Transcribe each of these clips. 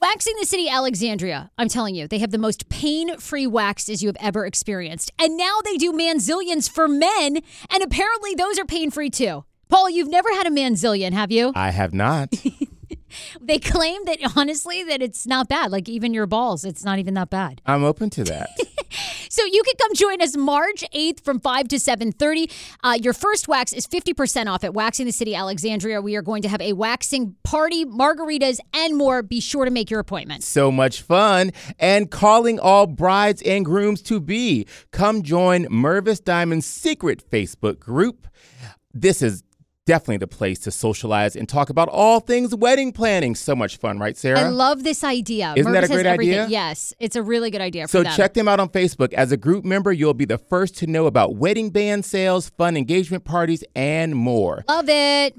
Waxing the City Alexandria, I'm telling you, they have the most pain free waxes you have ever experienced. And now they do manzilians for men, and apparently those are pain free too. Paul, you've never had a manzilian, have you? I have not. they claim that honestly that it's not bad. Like even your balls, it's not even that bad. I'm open to that. So you can come join us March 8th from 5 to 7:30. Uh, your first wax is 50% off at Waxing the City Alexandria. We are going to have a waxing party, margaritas, and more. Be sure to make your appointment. So much fun. And calling all brides and grooms to be. Come join Mervis Diamond's secret Facebook group. This is definitely the place to socialize and talk about all things wedding planning. So much fun, right, Sarah? I love this idea. Isn't that a great has everything. idea? Yes, it's a really good idea. So for them. check them out on Facebook. As a group member, you'll be the first to know about wedding band sales, fun engagement parties, and more. Love it.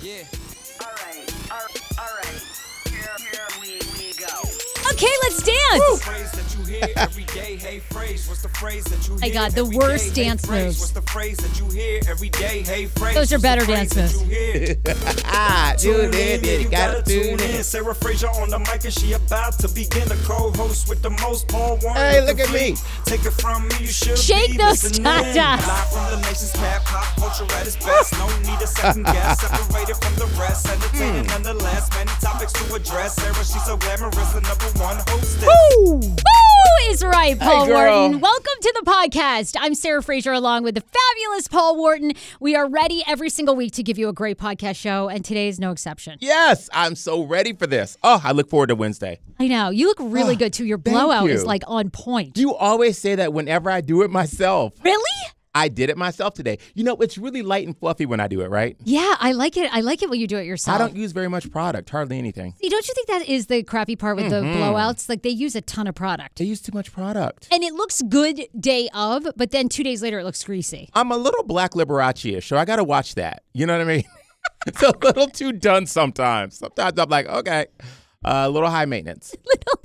Yeah. Alright, alright, alright. Here, here we, we go. Okay, let's dance. Phrase that you hear every day, Hey Frase. What's the phrase that you My God, the worst day, dance phrase? moves. What's the phrase that you hear every day, Hey Frase? Those are better the dance moves. that you hear? Ah, do Tune in, you you gotta gotta tune tune in. in. Sarah Fraser on the mic and she about to begin. The co-host with the most Paul Wharton. Hey, look at me. Take it from me, you should Shake be those listening. tatas. Live from the nation's map, pop culture at its best. No need a second guess. Separated from the rest, entertaining Hmm. nonetheless. Many topics to address. Sarah, she's so glamorous, the number one hostess. Woo! Is right, Paul girl. Wharton. Welcome to the podcast. I'm Sarah Fraser along with the fabulous Paul Wharton. We are ready every single week to give you a great podcast show, and today is no exception. Yes, I'm so ready for this. Oh, I look forward to Wednesday. I know. You look really ah, good too. Your blowout is like on point. You always say that whenever I do it myself. really? I did it myself today. You know, it's really light and fluffy when I do it, right? Yeah, I like it. I like it when you do it yourself. I don't use very much product, hardly anything. See, don't you think that is the crappy part with Mm-hmm. the blowouts? Like they use a ton of product. They use too much product. And it looks good day of, but then two days later it looks greasy. I'm a little black Liberace-ish, so I got to watch that. You know what I mean? it's a little too done sometimes. Sometimes I'm like, okay, uh, a little high maintenance.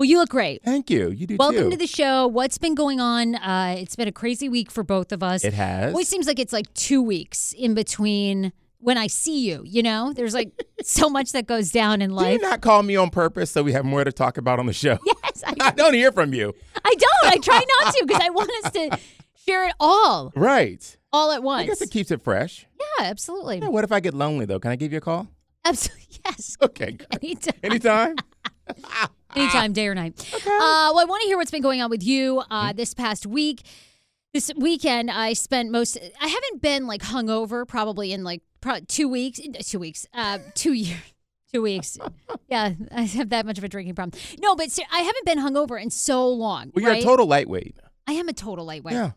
Well, you look great. Thank you. You do Welcome too. to the show. What's been going on? Uh, it's been a crazy week for both of us. It has. Always seems like it's like two weeks in between when I see you. You know, there's like so much that goes down in life. do you not call me on purpose so we have more to talk about on the show? Yes, I, I don't hear from you. I don't. I try not to because I want us to share it all, Right. all at once. I guess it keeps it fresh. yeah, absolutely. Yeah, what if I get lonely though? Can I give you a call? Absolutely. Yes. Okay. Anytime. Anytime. Anytime, day or night. Uh, well, I want to hear what's been going on with you uh, this past week. This weekend, I spent most. I haven't been like hungover probably in like pro- two weeks. Two weeks. Uh, two years. Two weeks. Yeah, I have that much of a drinking problem. No, but ser- I haven't been hungover in so long. Well, you're right? a total lightweight. I am a total lightweight. Yeah.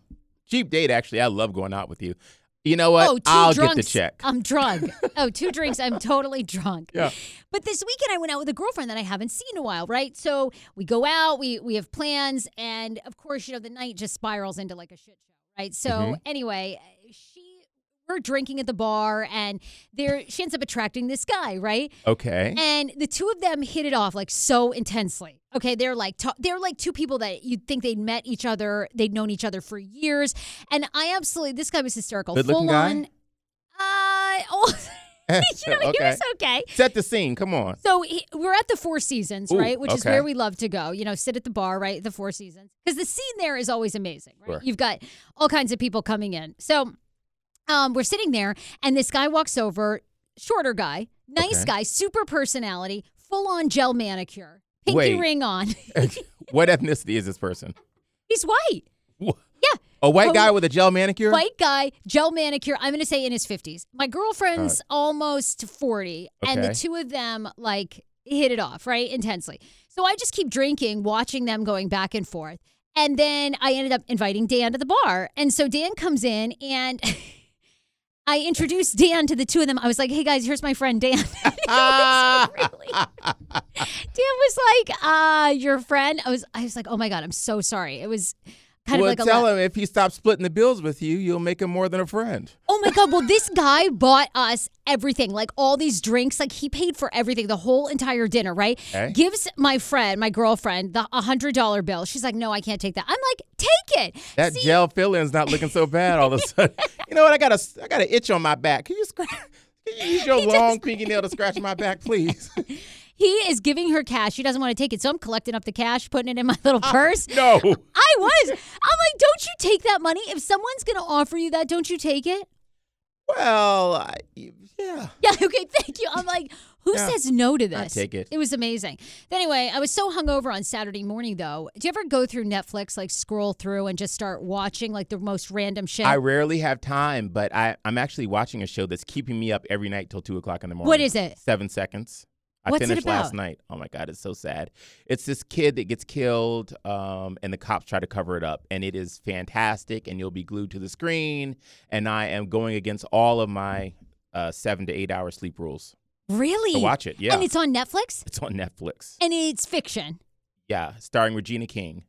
Cheap date, actually. I love going out with you. You know what? Oh, two 2 I'll drunks. get the check. I'm drunk. oh, two drinks. I'm totally drunk. Yeah. But this weekend I went out with a girlfriend that I haven't seen in a while, right? So we go out, we we have plans, and of course, you know, the night just spirals into like a shit show, right? So Mhm. anyway, we're drinking at the bar and there she ends up attracting this guy, right? Okay. And the two of them hit it off like so intensely. Okay, they're like ta- they're like two people that you'd think they'd met each other, they'd known each other for years, and I absolutely this guy was hysterical, Good-looking full guy? on. Uh, oh, you know, he Okay. was okay. Set the scene. Come on. So he, we're at the Four Seasons, Ooh, right? Which is where we love to go. You know, sit at the bar, right? The Four Seasons, because the scene there is always amazing. Right? Sure. You've got all kinds of people coming in. So um, we're sitting there, and this guy walks over, shorter guy, nice Okay. guy, super personality, full on gel manicure, pinky Wait. ring on. what ethnicity is this person? He's white. Wha- Yeah. A white Oh, guy with a gel manicure? White guy, gel manicure. I'm going to say in his 50s. My girlfriend's almost 40, and the two of them like hit it off, right? Intensely. So I just keep drinking, watching them going back and forth. And then I ended up inviting Dan to the bar. And so Dan comes in and I introduced Dan to the two of them. I was like, hey guys, here's my friend Dan. Was really- Dan was like, uh, your friend. I was I was like, oh my God, I'm so sorry. It was kind well, of like a tell lot. him if he stops splitting the bills with you, you'll make him more than a friend. Oh my god! Well, this guy bought us everything, like all these drinks. Like he paid for everything, the whole entire dinner. Right? Okay. Gives my friend, my girlfriend, the hundred dollar bill. She's like, "No, I can't take that." I'm like, "Take it." That See, gel filling's not looking so bad all of a sudden. you know what? I got a, I got an itch on my back. Can you scratch? Can you use your long pinky nail to scratch my back, please? He is giving her cash. She doesn't want to take it, so I'm collecting up the cash, putting it in my little ah, purse. no. I was. I'm like, "Don't you take that money? If someone's gonna offer you that, don't you take it?" Well, I, yeah. Yeah, okay, thank you. I'm like, who Yeah. says no to this? I take it. It was amazing. Anyway, I was so hungover on Saturday morning though. Do you ever go through Netflix, like scroll through and just start watching like the most random shit? I rarely have time, but I, I'm actually watching a show that's keeping me up every night till two o'clock in the morning. What is it? Seven seconds. I What's it finished last night. Oh my god, it's so sad. It's this kid that gets killed, um, and the cops try to cover it up, and it is fantastic. And you'll be glued to the screen. And I am going against all of my uh, seven to eight hour sleep rules. really? So watch it. Yeah, And it's on Netflix? it's on Netflix. And it's fiction. Yeah, starring Regina King.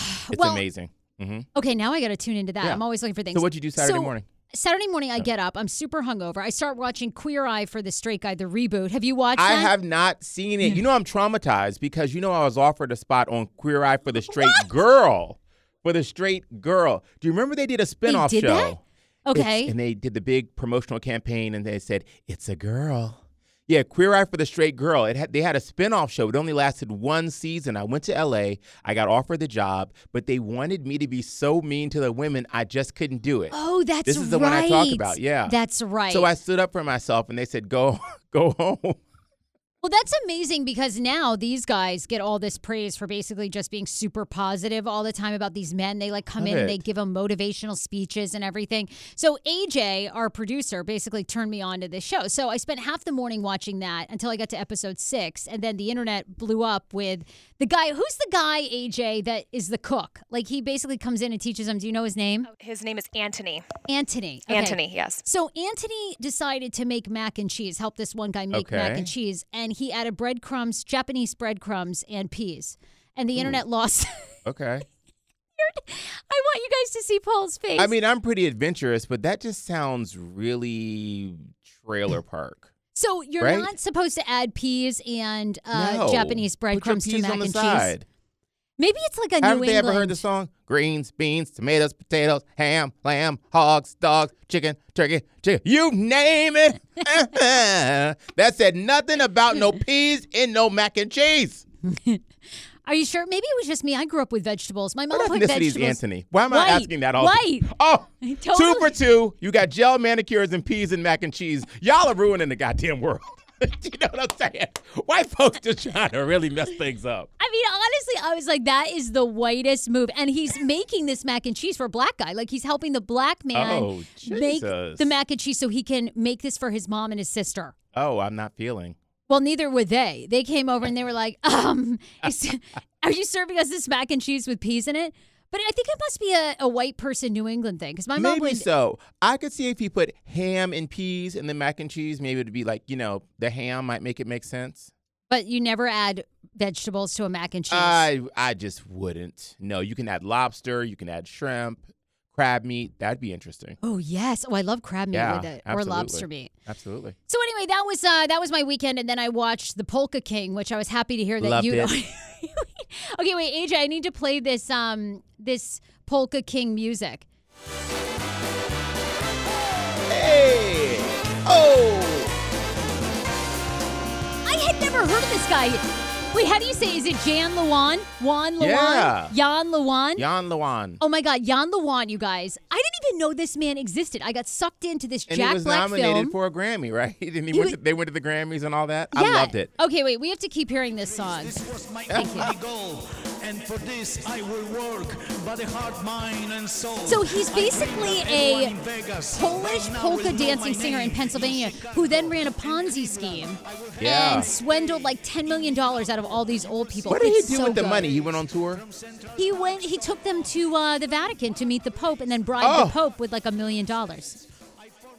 It's Well, amazing. hmm Okay, now I got to tune into that. Yeah. I'm always looking for things. So what'd you do Saturday So, morning? Saturday morning, I get up. I'm super hungover. I start watching Queer Eye for the Straight Guy, the reboot. Have you watched I that? have not seen it. You know, I'm traumatized because you know I was offered a spot on Queer Eye for the straight girl. For the straight girl. Do you remember they did a spinoff did show? that? It's- Okay. and they did the big promotional campaign and they said, it's a girl. Yeah, Queer Eye for the Straight Girl. It had they had a spinoff show. It only lasted one season. I went to LA. I got offered the job, but they wanted me to be so mean to the women, I just couldn't do it. Oh, that's This is the right. one I talk about, yeah. That's right. So I stood up for myself and they said, Go, go home. Well, that's amazing because now these guys get all this praise for basically just being super positive all the time about these men. They like come Love in and it. they give them motivational speeches and everything. So AJ, our producer, basically turned me on to this show. So I spent half the morning watching that until I got to episode six, and then the internet blew up with the guy. Who's the guy AJ that is the cook? Like he basically comes in and teaches them. Do you know his name? Oh, his name is Anthony. Anthony. Okay. Anthony, yes. So Anthony decided to make mac and cheese, help this one guy make mac and cheese, and he added breadcrumbs, Japanese breadcrumbs, and peas. And the hmm. internet lost. Okay. I want you guys to see Paul's face. I mean, I'm pretty adventurous, but that just sounds really trailer park. So you're right? not supposed to add peas and uh, No. Japanese breadcrumbs to mac and cheese. Maybe it's like a Haven't New they England. ever heard the song? Greens, beans, tomatoes, potatoes, ham, lamb, hogs, dogs, chicken, turkey, chicken. You name it. that said nothing about no peas in no mac and cheese. Are you sure? Maybe it was just me. I grew up with vegetables. My mom What put vegetables. Anthony? Why am I White. asking that all? White. Oh, Totally. two for two. You got gel manicures and peas and mac and cheese. Y'all are ruining the goddamn world. you know what I'm saying? White folks just trying to really mess things up. I mean, honestly, I was like, that is the whitest move. And he's making this mac and cheese for a black guy. Like he's helping the black man Oh, make the mac and cheese so he can make this for his mom and his sister. Oh, I'm not feeling. Well, neither were they. They came over and they were like, um, are you serving us this mac and cheese with peas in it? But I think it must be a, a white person New England thing because my mom maybe would. so. I could see if he put ham and peas in the mac and cheese, maybe it'd be like, you know, the ham might make it make sense. But you never add vegetables to a mac and cheese. I I just wouldn't. No, you can add lobster, you can add shrimp, crab meat. That'd be interesting. oh yes. Oh, I love crab meat Yeah, with it or lobster meat. Absolutely. So anyway, that was uh, that was my weekend, and then I watched the Polka King, which I was happy to hear that Loved you. it. okay, wait, AJ, I need to play this um this Polka King music. Hey! Oh! I had never heard of this guy. Wait, how do you say? Is it Jan Lewan? Juan Luan? Yeah. Jan Lewan? Jan Lewan. Oh my God, Jan Lewan, you guys! I didn't even know this man existed. I got sucked into this And Jack he was Black nominated film. for a Grammy, right? And he He went was- to, they went to the Grammys and all that. yeah. I loved it. Okay, wait, we have to keep hearing this song. This was my Thank you. Only goal, and for this I will work, body, heart, mind, and soul. So he's basically a Vegas Polish polka dancing singer in name. Pennsylvania who then ran a Ponzi scheme Yeah. and swindled like $10 million out of all these old people. What did It's he do so with the good. money? He went on tour? He went. He took them to uh, the Vatican to meet the Pope, and then bribed Oh. the Pope with like a million dollars.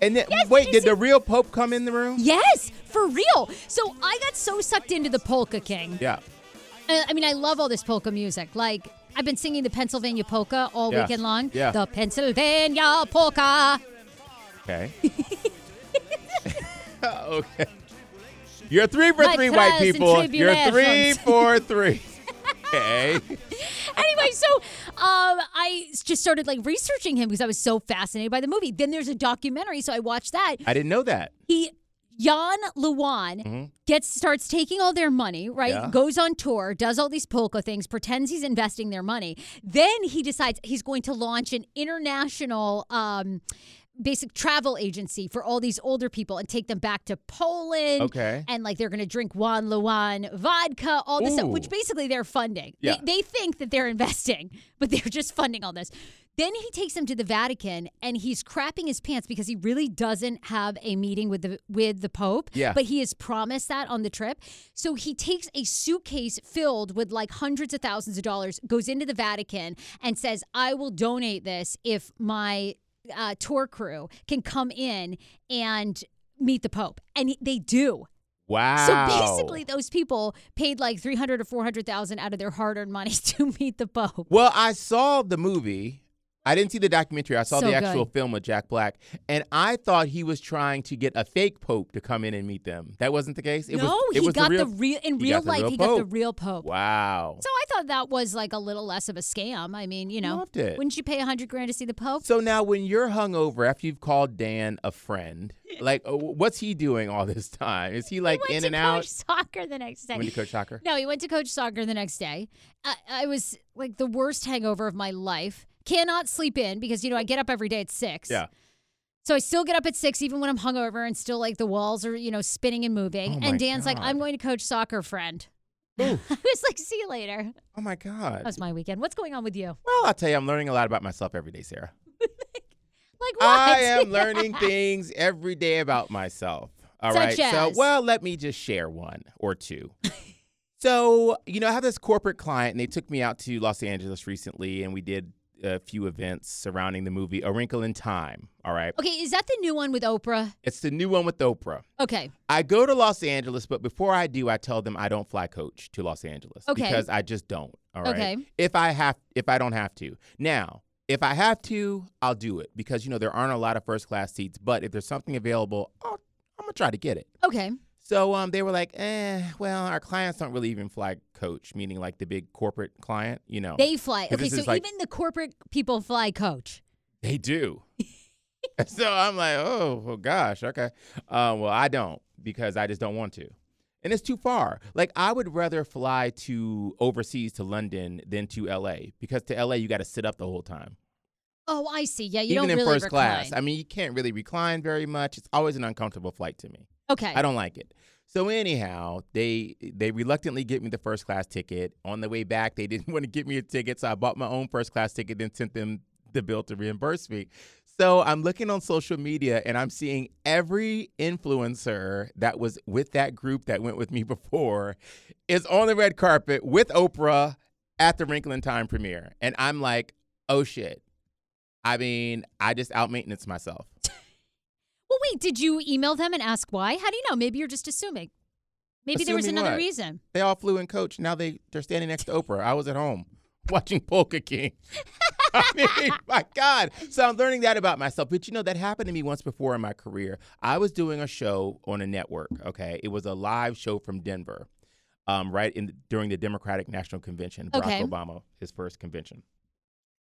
And then, Yes, wait, did did the real Pope come in the room? Yes, for real. So I got so sucked into the Polka King. Yeah. I mean, I love all this polka music. Like I've been singing the Pennsylvania polka all Yeah. weekend long. Yeah. The Pennsylvania polka. Okay. okay. You're three for My three, white people. You're three for three. Okay. anyway, so um, I just started like researching him because I was so fascinated by the movie. Then there's a documentary, so I watched that. I didn't know that. He Jan Lewan gets starts taking all their money, right? Mm-hmm. Yeah. Goes on tour, does all these polka things, pretends he's investing their money. Then he decides he's going to launch an international um basic travel agency for all these older people and take them back to Poland. Okay. And like they're going to drink Juan Lewan vodka, all this stuff, which basically they're funding. Yeah. They, they think that they're investing, but they're just funding all this. Then he takes him to the Vatican and he's crapping his pants because he really doesn't have a meeting with the with the Pope. Yeah. But he has promised that on the trip. So he takes a suitcase filled with like hundreds of thousands of dollars, goes into the Vatican and says, I will donate this if my uh, tour crew can come in and meet the Pope. And they do. Wow. So basically, those people paid like three hundred or four hundred thousand out of their hard-earned money to meet the Pope. Well, I saw the movie. I didn't see the documentary. I saw So the actual good. film with Jack Black, and I thought he was trying to get a fake pope to come in and meet them. That wasn't the case. It no, was, he was got the the real. real, in real life. real he got the real Pope. Wow. So I thought that was like a little less of a scam. I mean, you know, Loved it. wouldn't you pay a hundred grand to see the Pope? So now, when you're hungover after you've called Dan a friend, like, uh, what's he doing all this time? Is he like he went in to and coach out? soccer the next day. Went to coach soccer. No, he went to coach soccer the next day. I, I was like the worst hangover of my life. Cannot sleep in because you know I get up every day at six. Yeah. So I still get up at six, even when I'm hungover, and still like the walls are, you know, spinning and moving. Oh and Dan's like, I'm going to coach soccer, friend. I was like, see you later. Oh my God. That was my weekend. What's going on with you? Well, I'll tell you, I'm learning a lot about myself every day, Sarah. Like what? I am learning things every day about myself. All right. Such So, as? well, let me just share one or two. so, you know, I have this corporate client, and they took me out to Los Angeles recently, and we did a few events surrounding the movie A Wrinkle in Time. All right. Okay, is that the new one with Oprah? It's the new one with Oprah. Okay. I go to Los Angeles, but before I do, I tell them I don't fly coach to Los Angeles Okay. because I just don't. All right. Okay. If I have, if I don't have to. Now, if I have to, I'll do it because you know there aren't a lot of first class seats. But if there's something available, I'll, I'm gonna try to get it. Okay. So um, they were like, eh, well, our clients don't really even fly coach, meaning like the big corporate client. You know, They fly. Okay, so like- even the corporate people fly coach. They do. so I'm like, oh, well, gosh, okay. Uh, well, I don't because I just don't want to. And it's too far. Like, I would rather fly to overseas to London than to LA because to LA, you got to sit up the whole time. Oh, I see. Yeah, you Even don't in really first recline. class. I mean, you can't really recline very much. It's always an uncomfortable flight to me. okay. I don't like it. So anyhow, they they reluctantly get me the first class ticket. On the way back, they didn't want to give me a ticket, so I bought my own first class ticket and sent them the bill to reimburse me. So I'm looking on social media and I'm seeing every influencer that was with that group that went with me before is on the red carpet with Oprah at the Wrinkle in Time premiere. And I'm like, oh shit. I mean, I just out maintenance myself. Well, wait, did you email them and ask why? How do you know? Maybe you're just assuming. Maybe there was another what? reason. They all flew in coach. Now they they're standing next to Oprah. I was at home watching Polka King. I mean, my God. So I'm learning that about myself. But you know, that happened to me once before in my career. I was doing a show on a network. Okay, it was a live show from Denver, um, right in during the Democratic National Convention. Barack Okay. Obama, his first convention.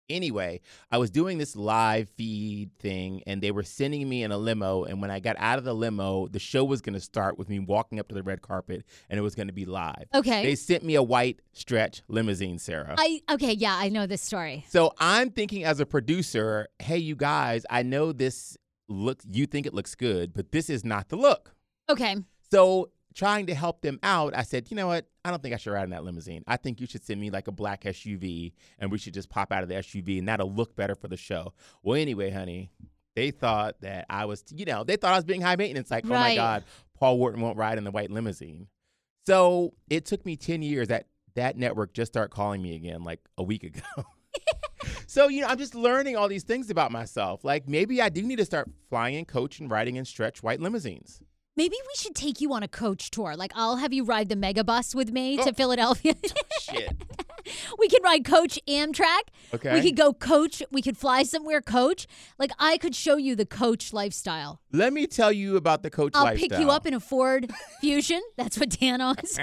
Anyway, I was doing this live feed thing and they were sending me in a limo. And when I got out of the limo, the show was going to start with me walking up to the red carpet and it was going to be live. Okay. They sent me a white stretch limousine, Sarah. I okay, yeah, I know this story. so I'm thinking as a producer, hey, you guys, I know this looks, you think it looks good, but this is not the look. Okay. So trying to help them out, I said, you know what? I don't think I should ride in that limousine. I think you should send me like a black SUV and we should just pop out of the SUV and that'll look better for the show. Well, anyway, honey, they thought that I was, you know, they thought I was being high maintenance. Like, oh my God, Paul Wharton won't ride in the white limousine. So it took me 10 years that that network just started calling me again like a week ago. so, you know, I'm just learning all these things about myself. Like maybe I do need to start flying in coach and riding in stretch white limousines. Maybe we should take you on a coach tour. Like I'll have you ride the mega bus with me Oh. to Philadelphia. Shit. we could ride coach Amtrak. Okay. We could go coach. We could fly somewhere coach. Like I could show you the coach lifestyle. Let me tell you about the coach I'll lifestyle. pick you up in a Ford Fusion. That's what Dan owns.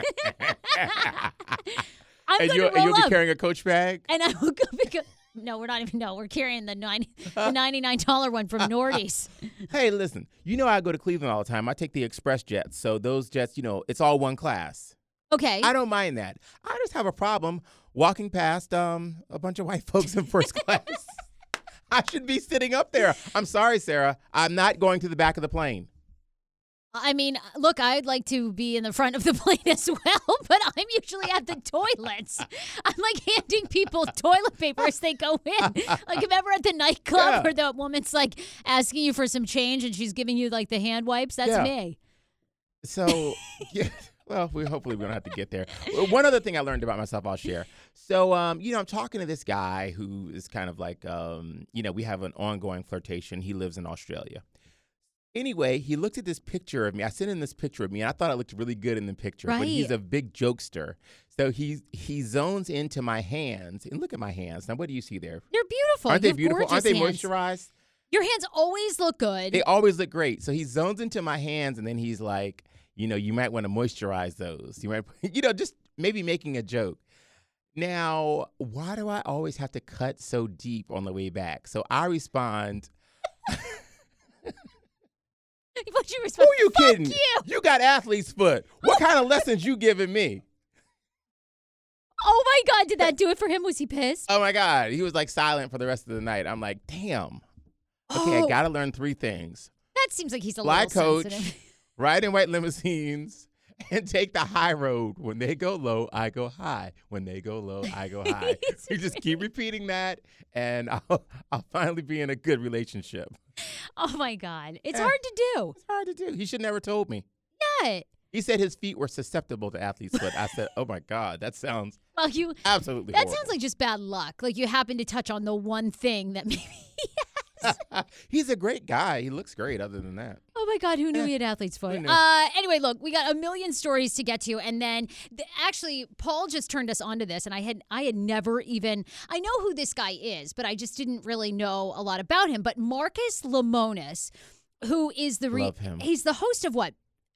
I'm and you'll, and you'll be up. carrying a coach bag. and I will go pick up. No, we're not even. No, we're carrying the ninety, the ninety-nine dollar one from Nordy's. Hey, listen, you know I go to Cleveland all the time. I take the express jets, so those jets, you know, it's all one class. Okay. I don't mind that. I just have a problem walking past um a bunch of white folks in first class. I should be sitting up there. I'm sorry, Sarah. I'm not going to the back of the plane. I mean, look, I'd like to be in the front of the plane as well, but I'm usually at the toilets. I'm like handing people toilet paper as they go in. Like if ever at the nightclub Yeah. where the woman's like asking you for some change and she's giving you like the hand wipes, that's Yeah. me. So, yeah. Well, we hopefully we don't have to get there. One other thing I learned about myself, I'll share. So, um, you know, I'm talking to this guy who is kind of like, um, you know, we have an ongoing flirtation. He lives in Australia. Anyway, he looked at this picture of me. I sent him this picture of me, and I thought I looked really good in the picture. But he's a big jokester, so he he zones into my hands. And look at my hands. Now, what do you see there? They're beautiful. Aren't they beautiful? Aren't they hands. moisturized? Your hands always look good. They always look great. So he zones into my hands, and then he's like, you know, you might want to moisturize those. You might, you know, just maybe making a joke. Now, why do I always have to cut so deep on the way back? So I respond, But you "Who respect. you Fuck kidding? you. You got athlete's foot. What kind of lessons you giving me?" Oh my God! Did that do it for him? Was he pissed? Oh my God, he was like silent for the rest of the night. I'm like, damn. Okay. I gotta learn three things: That seems like he's a fly little coach, sensitive. ride in white limousines, and take the high road. When they go low, I go high. When they go low, I go high. you just keep repeating that, and I'll I'll finally be in a good relationship. Oh my God. It's Eh. hard to do. It's hard to do. He should never told me. Yeah. He said his feet were susceptible to athlete's foot. I said, "Oh my God, that sounds Well, you. absolutely." That horrible. sounds like just bad luck. Like you happen to touch on the one thing that maybe. He's a great guy. He looks great. Other than that, Oh my God, who knew he had athlete's foot? Uh, anyway, look, we got a million stories to get to, and then the, actually, Paul just turned us onto this, and I had I had never even I know who this guy is, but I just didn't really know a lot about him. But Marcus Lemonis, who is the Love him. he's the host of what?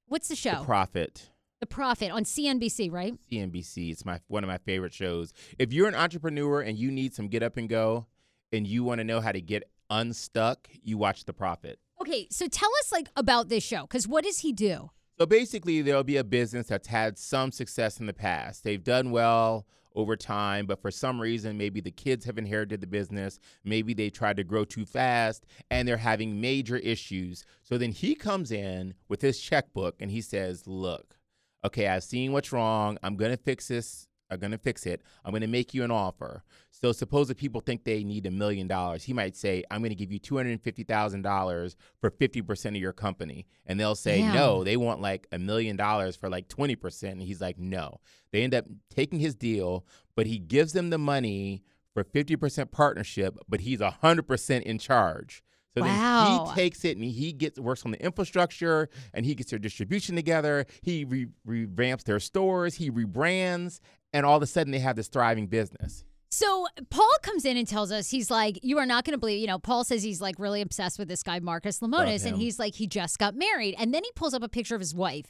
What's the show? the Profit. the Profit on CNBC, right? CNBC. It's my one of my favorite shows. If you're an entrepreneur and you need some get up and go, and you want to know how to get unstuck, you watch The Profit. Okay, so tell us like about this show, because what does he do? So basically, there'll be a business that's had some success in the past. They've done well over time, but for some reason, maybe the kids have inherited the business. Maybe they tried to grow too fast and they're having major issues. So then he comes in with his checkbook and he says, Look, okay, I've seen what's wrong. I'm going to fix this. I'm going to fix it. I'm going to make you an offer. So suppose that people think they need a million dollars. He might say, I'm going to give you $250,000 for 50% of your company. And they'll say, Damn. no, they want like a million dollars for like 20%. And he's like, no. They end up taking his deal, but he gives them the money for 50% partnership, but he's 100% in charge. So Wow. then he takes it and he gets works on the infrastructure and he gets their distribution together. He re- revamps their stores, he rebrands, and all of a sudden they have this thriving business. So Paul comes in and tells us he's like, you are not going to believe. You know, Paul says he's like really obsessed with this guy Marcus Lemonis, and he's like he just got married, and then he pulls up a picture of his wife,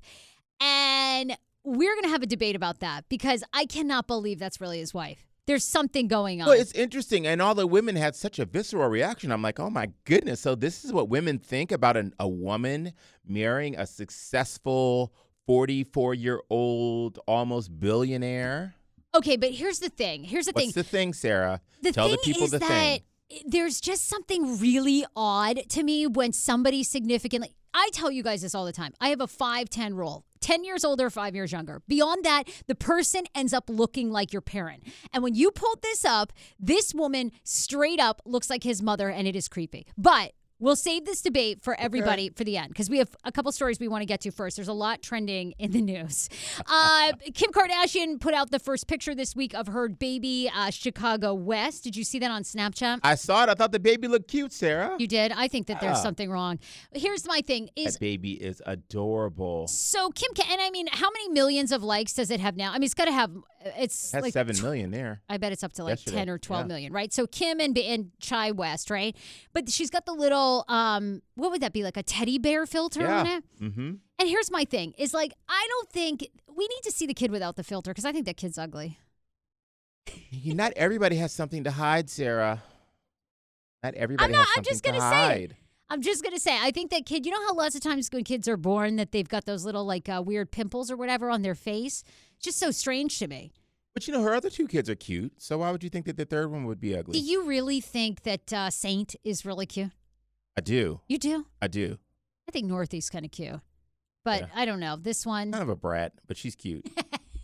and we're going to have a debate about that because I cannot believe that's really his wife. There's something going on. Well, it's interesting, and all the women had such a visceral reaction. I'm like, oh my goodness! So this is what women think about an, a woman marrying a successful 44 year old, almost billionaire. okay, but here's the thing. Here's the thing. What's thing. the thing, Sarah? The Tell thing the people is the that thing. there's just something really odd to me when somebody significantly. I tell you guys this all the time. I have a 5 10 rule 10 years older, five years younger. Beyond that, the person ends up looking like your parent. And when you pulled this up, this woman straight up looks like his mother, and it is creepy. But We'll save this debate for everybody for the end because we have a couple stories we want to get to first. There's a lot trending in the news. Uh, Kim Kardashian put out the first picture this week of her baby uh, Chicago West. Did you see that on Snapchat? I saw it. I thought the baby looked cute, Sarah. You did. I think that there's Yeah. something wrong. Here's my thing: is that baby is adorable. so Kim, and I mean, how many millions of likes does it have now? I mean, it's got to have. It's That's like seven million there. I bet it's up to like Yesterday, 10 or twelve yeah. million, right? So Kim and and Chi West, right? But she's got the little um what would that be like a teddy bear filter on it? Mm-hmm. And here's my thing is like I don't think we need to see the kid without the filter because I think that kid's ugly. Not everybody has something to hide, Sarah. Not everybody not- has I'm just gonna say it. I'm just gonna say I think that kid. You know how lots of times when kids are born that they've got those little like uh, weird pimples or whatever on their face. It's just so strange to me. But you know, her other two kids are cute. So why would you think that the third one would be ugly? Do you really think that uh, Saint is really cute? I do. You do? I do. I think Northy's kind of cute, but Yeah. I don't know this one. Kind of a brat, but she's cute.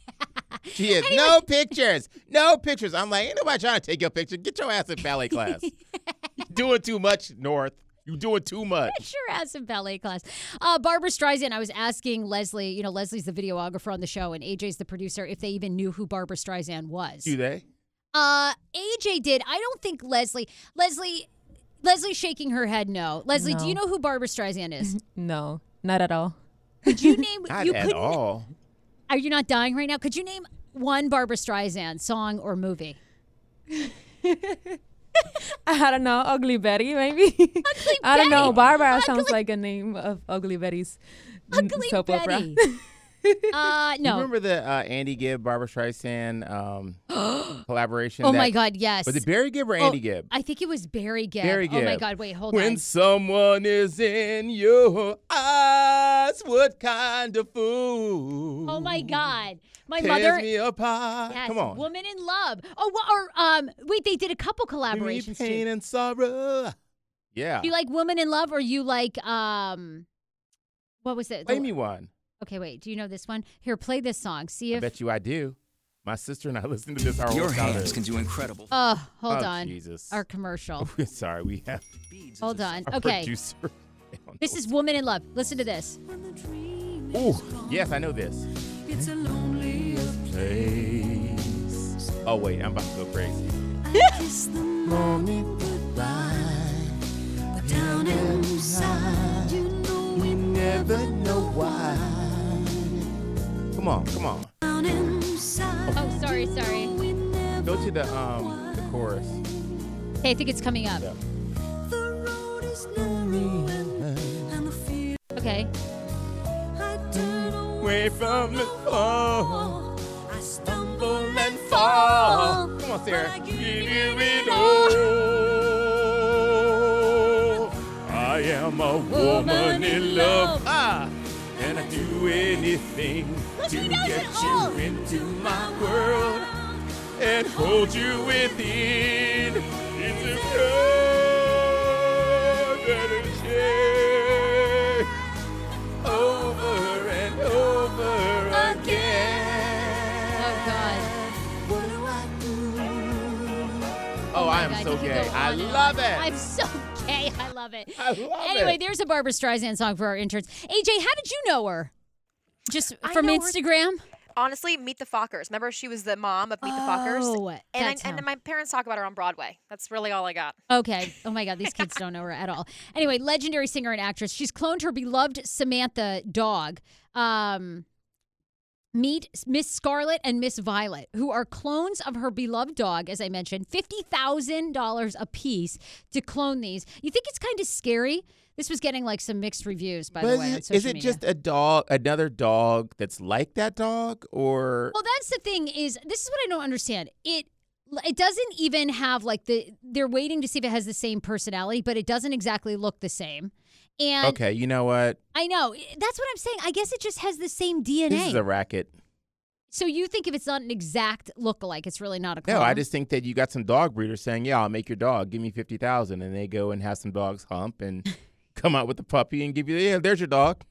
she is. No pictures. No pictures. I'm like, ain't nobody trying to take your picture. Get your ass in ballet class. You're doing too much, North. You're doing too much. I sure has some ballet class. Uh, Barbra Streisand, I was asking Leslie, you know, Leslie's the videographer on the show and AJ's the producer, if they even knew who Barbra Streisand was. Do they? Uh, AJ did. I don't think Leslie, Leslie, Leslie's shaking her head no. Leslie, do you know who Barbra Streisand is? No, not at all. Could you name, Not you at all. are you not dying right now? Could you name one Barbra Streisand song or movie? I don't know. Ugly Betty, maybe. Ugly I don't know. Betty. Barbra sounds like a name of Ugly Betty's Ugly soap opera. Betty. uh, You no. remember the uh, Andy Gibb, Barbra Streisand um, collaboration? Oh that- my God, yes. Was it Barry Gibb or Oh, Andy Gibb? I think it was Barry Gibb. Barry Gibb. Oh my God, wait, hold when on. When someone is in your eyes, what kind of fool? Oh my God, my tears mother. me apart. Yes, Come on. Woman in Love. Oh, wha- or um, wait, they did a couple Give me collaborations pain too. and sorrow. Yeah. Do you like Woman in Love or you like um what was it? Play me one. Okay, wait. Do you know this one? Here, play this song. See if. I bet you I do. My sister and I listen to this our Your whole childhood. hands can do incredible. Oh, hold Oh, on. Jesus. Our commercial. Sorry, we have Beads Hold on. Okay. producer. This is Woman in Love. Listen to this. Ooh, yes, I know this. It's a lonely Place. Oh wait, I'm about to go crazy. kiss the moment goodbye. But down inside, you know we Never know why. Come on, come on. down inside. Oh, sorry, sorry. We Go to the um the chorus. Okay, I think it's coming up. Yeah. the away from the fall. I stumble and fall. Come on, Sarah. I Give give you it it all. I am a woman in love. Ah, and I do anything to get you into my world and hold you within. It's a love that is shared so gay. I love it. I'm so gay. I love it. I love anyway, it. there's a Barbra Streisand song for our interns. AJ, how did you know her? Just from know her- Instagram? Honestly, Meet the Fockers. Remember, she was the mom of Meet the Fockers. Oh, And, that's I, and my parents talk about her on Broadway. That's really all I got. Okay. Oh my God, these kids don't know her at all. Anyway, legendary singer and actress. She's cloned her beloved Samantha dog. Um, meet Miss Scarlet and Miss Violet, who are clones of her beloved dog, as I mentioned. $50,000 a piece to clone these. You think it's kind of scary? This was getting like some mixed reviews, by But the is way, social is it media. just a dog, another dog that's like that dog, or Well, that's the thing is this is what I don't understand. It it doesn't even have like the they're waiting to see if it has the same personality, but it doesn't exactly look the same. And okay? You know what? I know that's what I'm saying. I guess it just has the same DNA. This is a racket. so you think if it's not an exact look-alike, it's really not a clone? No, I just think that you got some dog breeders saying, "Yeah, I'll make your dog. Give me fifty thousand, and they go and have some dogs hump and come out with a puppy and give you, yeah, there's your dog.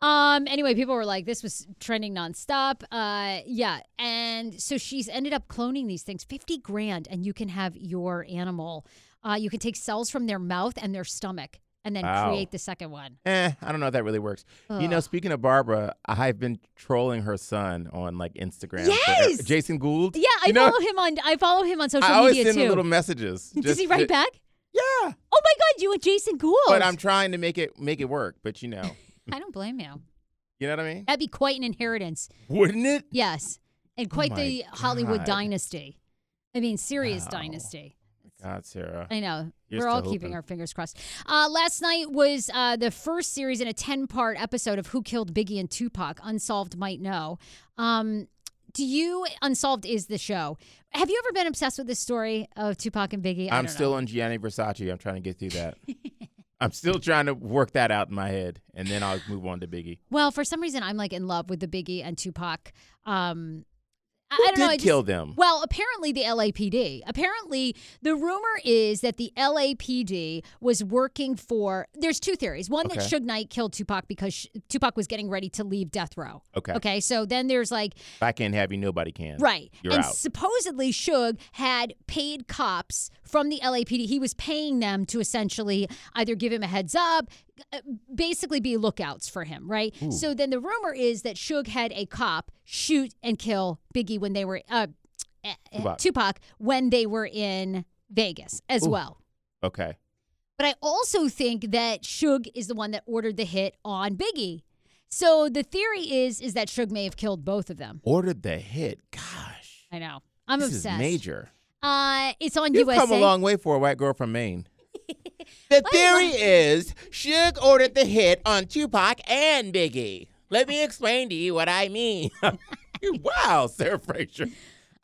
Um. Anyway, people were like, "This was trending nonstop." Uh. Yeah. And so she's ended up cloning these things, fifty grand, and you can have your animal. Uh. You can take cells from their mouth and their stomach, and then Wow. create the second one. Eh, I don't know if that really works. You know, speaking of Barbra, I've been trolling her son on like Instagram. Yes! Jason Gould. Yeah, I You know, follow him on. I follow him on social I always media send too. little messages. Does just he write back? Yeah, Oh my God, you and Jason Gould. but I'm trying to make it make it work. But you know, I don't blame you. you know what I mean? That'd be quite an inheritance. Wouldn't it? Yes, and quite my the Hollywood dynasty. I mean, serious Wow. dynasty. God, Sarah. I know. You're We're all still keeping our fingers crossed. Uh, last night was uh, the first series in a 10 part episode of Who Killed Biggie and Tupac. Unsolved might know. Um, do you, Unsolved is the show. Have you ever been obsessed with this story of Tupac and Biggie? I I'm still know. on Gianni Versace. I'm trying to get through that. I'm still trying to work that out in my head, and then I'll move on to Biggie. Well, for some reason, I'm like in love with the Biggie and Tupac. Um, Who I don't did know. I just, kill them? Well, apparently the LAPD. Apparently, the rumor is that the LAPD was working for. There's two theories. One that Okay. Suge Knight killed Tupac because Sh- Tupac was getting ready to leave death row. Okay. Okay. So then there's like If I can't have you, nobody can. Right. You're and out. supposedly Suge had paid cops from the LAPD. He was paying them to essentially either give him a heads up, basically be lookouts for him, right? So then the rumor is that Suge had a cop shoot and kill Biggie when they were uh, uh, Tupac. Tupac when they were in Vegas as Ooh. well. Okay. But I also think that Suge is the one that ordered the hit on Biggie. So the theory is is that Suge may have killed both of them. Ordered the hit. Gosh. I know. I'm this obsessed. major. Uh, it's on You've USA. come a long way for a white girl from Maine. The theory is Suge ordered the hit on Tupac and Biggie. Let me explain to you what I mean. wow, Sarah Fraser.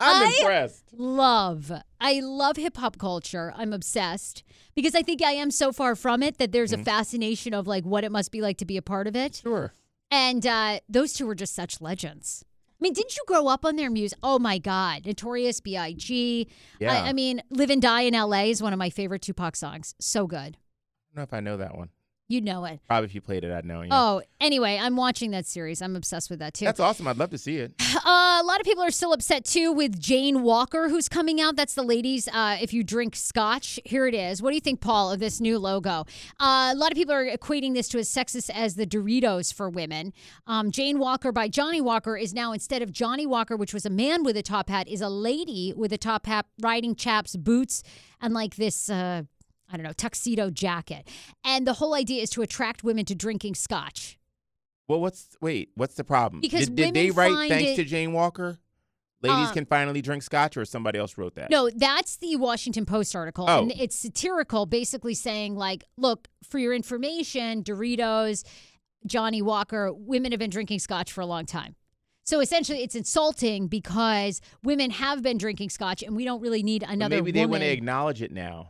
I'm I- impressed. love. I love hip hop culture. I'm obsessed because I think I am so far from it that there's a fascination of like what it must be like to be a part of it. Sure. And uh, those two were just such legends. Mean, didn't you grow up on their music? Oh my God, Notorious B.I.G. Yeah. I, I mean, "Live and Die in L.A." is one of my favorite Tupac songs. So good. I don't know if I know that one. You know it. Probably if you played it, I'd know. Yeah. Oh, anyway, I'm watching that series. I'm obsessed with that too. That's awesome. I'd love to see it. Uh, a lot of people are still upset too with Jane Walker, who's coming out. That's the ladies. Uh, if you drink scotch, here it is. What do you think, Paul, of this new logo? Uh, a lot of people are equating this to as sexist as the Doritos for women. Um, Jane Walker by Johnnie Walker is now instead of Johnnie Walker, which was a man with a top hat, is a lady with a top hat riding chaps, boots, and like this. I don't know, tuxedo jacket. And the whole idea is to attract women to drinking scotch. Well, what's wait? What's the problem? Because did, did they write thanks it- to Jane Walker? Ladies Um, can finally drink scotch, or somebody else wrote that. No, that's the Washington Post article. Oh. And it's satirical, basically saying, like, look, for your information, Doritos, Johnnie Walker, women have been drinking scotch for a long time. So essentially, it's insulting because women have been drinking scotch and we don't really need But another maybe they woman. want to acknowledge it now.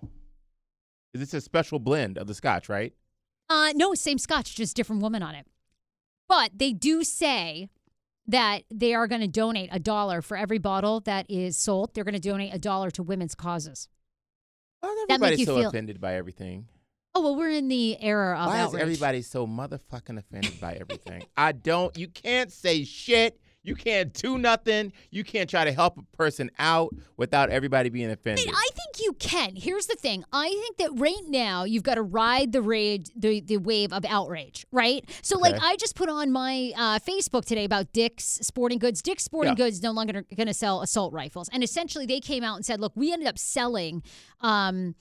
Is this a special blend of the scotch, right? Uh, no, same scotch, just different woman on it. But they do say that they are going to donate a dollar for every bottle that is sold. They're going to donate a dollar to women's causes. Why is That make everybody so feel- offended by everything? Oh, well, we're in the era of Why outrage. is everybody so motherfucking offended by everything? I don't. You can't say shit. You can't do nothing. You can't try to help a person out without everybody being offended. I think you can. Here's the thing. I think that right now you've got to ride the rage, the, the wave of outrage, right? So, like, I just put on my uh, Facebook today about Dick's Sporting Goods. Dick's Sporting Yeah. Goods no longer going to sell assault rifles, and essentially they came out and said, "Look, we ended up selling." Um,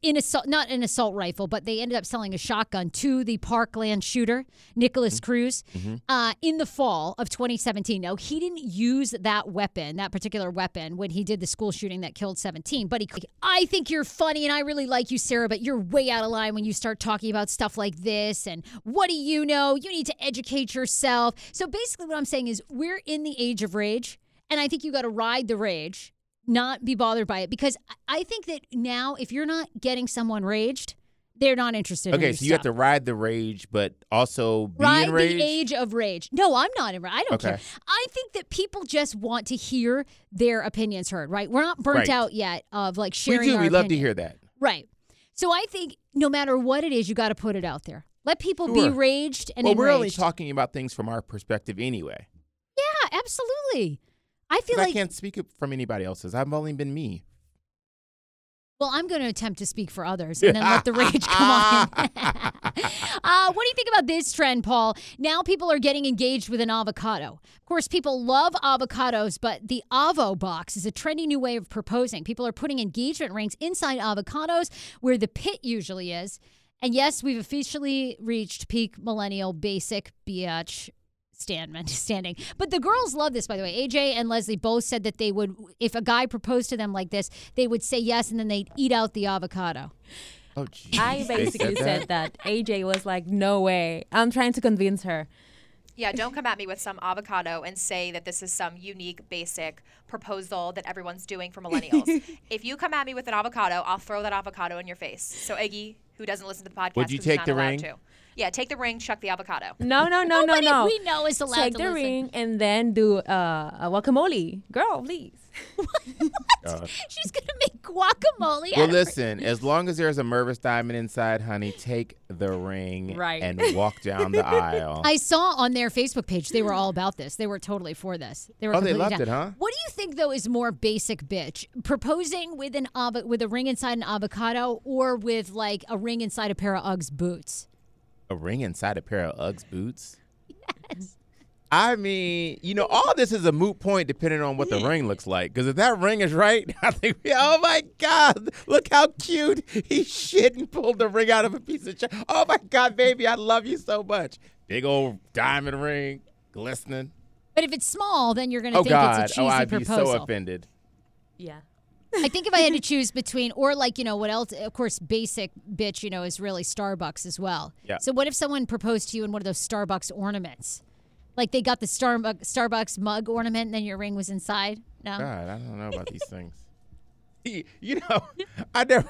in assault, not an assault rifle, but they ended up selling a shotgun to the Parkland shooter, Nikolas Cruz, uh, in the fall of 2017. Now, he didn't use that weapon, that particular weapon, when he did the school shooting that killed 17. But he, I think you're funny and I really like you, Sarah, but you're way out of line when you start talking about stuff like this. And what do you know? You need to educate yourself. So basically, what I'm saying is we're in the age of rage. And I think you got to ride the rage, not be bothered by it. Because I- think that now, if you're not getting someone raged, they're not interested in okay, your so you have to ride the rage, but also be Ride enraged. the age of rage. No, I'm not in. I don't care. I think that people just want to hear their opinions heard. Right? We're not burnt Right. out yet of like sharing. we do. We love to hear that. Right. So I think no matter what it is, you got to put it out there. Let people be raged and well, we're only talking about things from our perspective anyway. yeah, absolutely. I feel like I can't speak from anybody else's. I've only been me. Well, I'm going to attempt to speak for others and then let the rage come on. uh, what do you think about this trend, Paul? Now people are getting engaged with an avocado. Of course, people love avocados, but the Avo box is a trendy new way of proposing. People are putting engagement rings inside avocados where the pit usually is. And yes, we've officially reached peak millennial basic biatch stand standing. But the girls love this, by the way. AJ and Leslie both said that they would, if a guy proposed to them like this, they would say yes, and then they'd eat out the avocado. Oh, geez. I basically said that? said that. AJ was like, no way. I'm trying to convince her. Yeah, don't come at me with some avocado and say that this is some unique, basic proposal that everyone's doing for millennials. if you come at me with an avocado, I'll throw that avocado in your face. So Iggy, who doesn't listen to the podcast, Would you 'cause he's take not the ring? To. Yeah, take the ring, chuck the avocado. No, no, no, no, Nobody no. we know is allowed Take to the listen. ring and then do uh, a guacamole. Girl, please. Uh, She's gonna make guacamole. well, out of it. listen. As long as there's a Mervis diamond inside, honey, take the ring Right. and walk down the aisle. I saw on their Facebook page they were all about this. They were totally for this. They were. Oh, they completely loved down. it, huh? What do you think though is more basic, bitch? Proposing with an avo- with a ring inside an avocado, or with like a ring inside a pair of Uggs boots? A ring inside a pair of Uggs boots. Yes. I mean, you know, all this is a moot point depending on what the ring looks like. Because if that ring is right, I think, we, oh my God, look how cute. He shit and pulled the ring out of a piece of. Ch- oh my God, baby, I love you so much. Big old diamond ring, glistening. But if it's small, then you're gonna Oh think God, it's a oh, cheesy oh I'd be proposal. so offended. Yeah. I think if I had to choose between, or like, you know, what else? Of course, basic bitch, you know, is really Starbucks as well. Yeah. So what if someone proposed to you in one of those Starbucks ornaments? Like they got the Starbucks Starbucks mug ornament, and then your ring was inside. No. God, I don't know about these things. You you know, I never.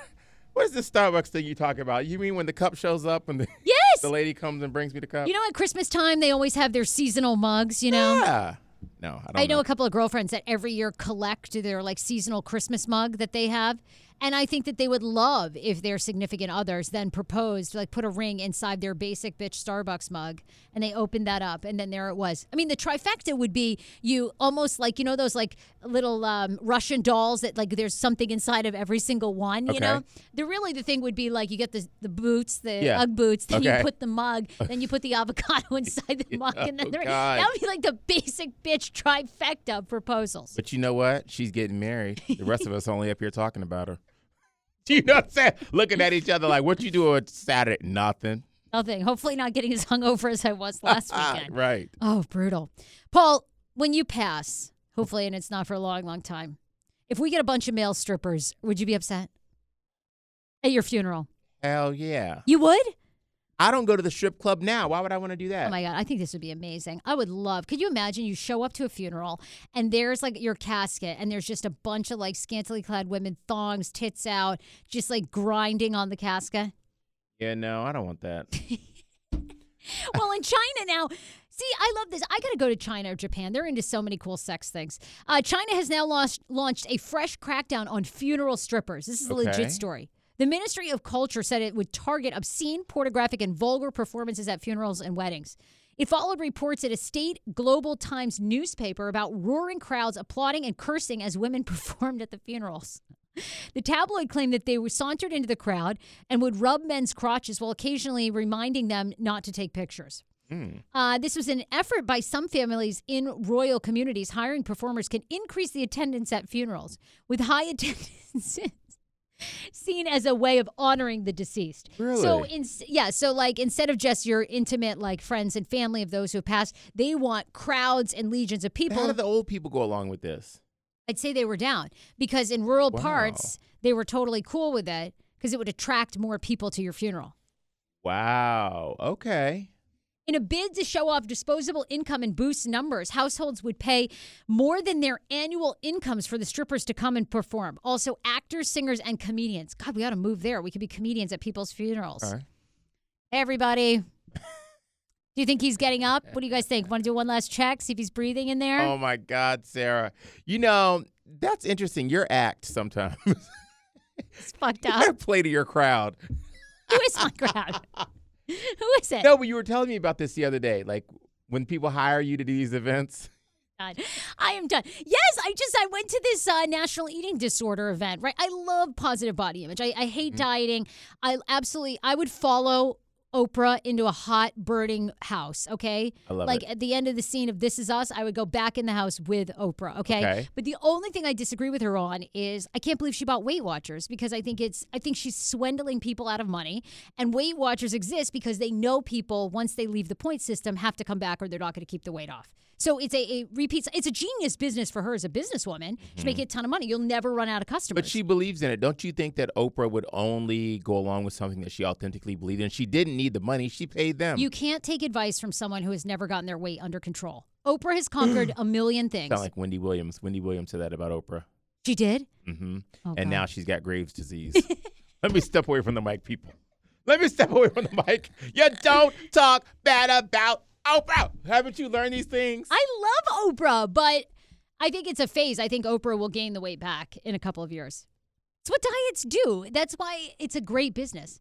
What is this Starbucks thing you talk about? You mean when the cup shows up and the, Yes. the lady comes and brings me the cup? You know, at Christmas time, they always have their seasonal mugs. You know. yeah. No, I don't. I know a couple of girlfriends that every year collect their like seasonal Christmas mug that they have. And I think that they would love if their significant others then proposed, like put a ring inside their basic bitch Starbucks mug and they opened that up and then there it was. I mean, the trifecta would be you almost like, you know, those like little um, Russian dolls that like there's something inside of every single one, you Okay. know? The really the thing would be like you get the, the boots, the Yeah. Ugg boots, then Okay. you put the mug, then you put the avocado inside the mug, and then Oh, the. That would be like the basic bitch trifecta of proposals. But you know what? She's getting married. The rest of us only up here talking about her. Do you know what I'm saying? Looking at each other like, what you doing Saturday? Nothing. Nothing. Hopefully, not getting as hungover as I was last weekend. right. Oh, brutal. Paul, when you pass, hopefully, and it's not for a long, long time, if we get a bunch of male strippers, would you be upset at your funeral? Hell yeah. You would? I don't go to the strip club now. Why would I want to do that? Oh my God, I think this would be amazing. I would love. Could you imagine you show up to a funeral and there's like your casket and there's just a bunch of like scantily clad women, thongs, tits out, just like grinding on the casket? yeah, no, I don't want that. well, in China now, see, I love this. I got to go to China or Japan. They're into so many cool sex things. Uh, China has now launched, launched a fresh crackdown on funeral strippers. This is a Okay. legit story. The Ministry of Culture said it would target obscene, pornographic, and vulgar performances at funerals and weddings. It followed reports at a state Global Times newspaper about roaring crowds applauding and cursing as women performed at the funerals. The tabloid claimed that they were sauntered into the crowd and would rub men's crotches while occasionally reminding them not to take pictures. Uh, this was an effort by some families in royal communities. Hiring performers can increase the attendance at funerals, with high attendance seen as a way of honoring the deceased. So, in, yeah, so like instead of just your intimate like friends and family of those who have passed, they want crowds and legions of people. How do the old people go along with this? I'd say they were down because in rural Wow. parts they were totally cool with it because it would attract more people to your funeral. Wow. Okay. In a bid to show off disposable income and boost numbers, households would pay more than their annual incomes for the strippers to come and perform. Also, actors, singers, and comedians. God, we ought to move there. We could be comedians at people's funerals. All right. Hey, everybody. Do you think he's getting up? What do you guys think? Want to do one last check? See if he's breathing in there? Oh my God, Sarah. You know, that's interesting. Your act sometimes. it's fucked up. you gotta up. play to your crowd. Who is my crowd? Who is it? No, but you were telling me about this the other day. Like when people hire you to do these events. God. I am done. Yes, I just I went to this uh, national eating disorder event. Right, I love positive body image. I, I hate Mm-hmm. dieting. I absolutely I would follow Oprah into a hot burning house. Okay, I love like it. at the end of the scene of This Is Us, I would go back in the house with Oprah. Okay? Okay. but the only thing I disagree with her on is I can't believe she bought Weight Watchers because I think it's I think she's swindling people out of money. And Weight Watchers exist because they know people once they leave the point system have to come back or they're not going to keep the weight off. So it's a, a repeat. It's a genius business for her as a businesswoman. She's making a ton of money. You'll never run out of customers. But she believes in it. Don't you think that Oprah would only go along with something that she authentically believed in? She didn't need the money. She paid them. you can't take advice from someone who has never gotten their weight under control. Oprah has conquered a million things. Sound like Wendy Williams. Wendy Williams said that about Oprah. she did. Mm-hmm. Oh, and God. now she's got Graves' disease. Let me step away from the mic, people. Let me step away from the mic. You don't talk bad about Oprah. Haven't you learned these things? I love Oprah, but I think it's a phase. I think Oprah will gain the weight back in a couple of years. It's what diets do. That's why it's a great business.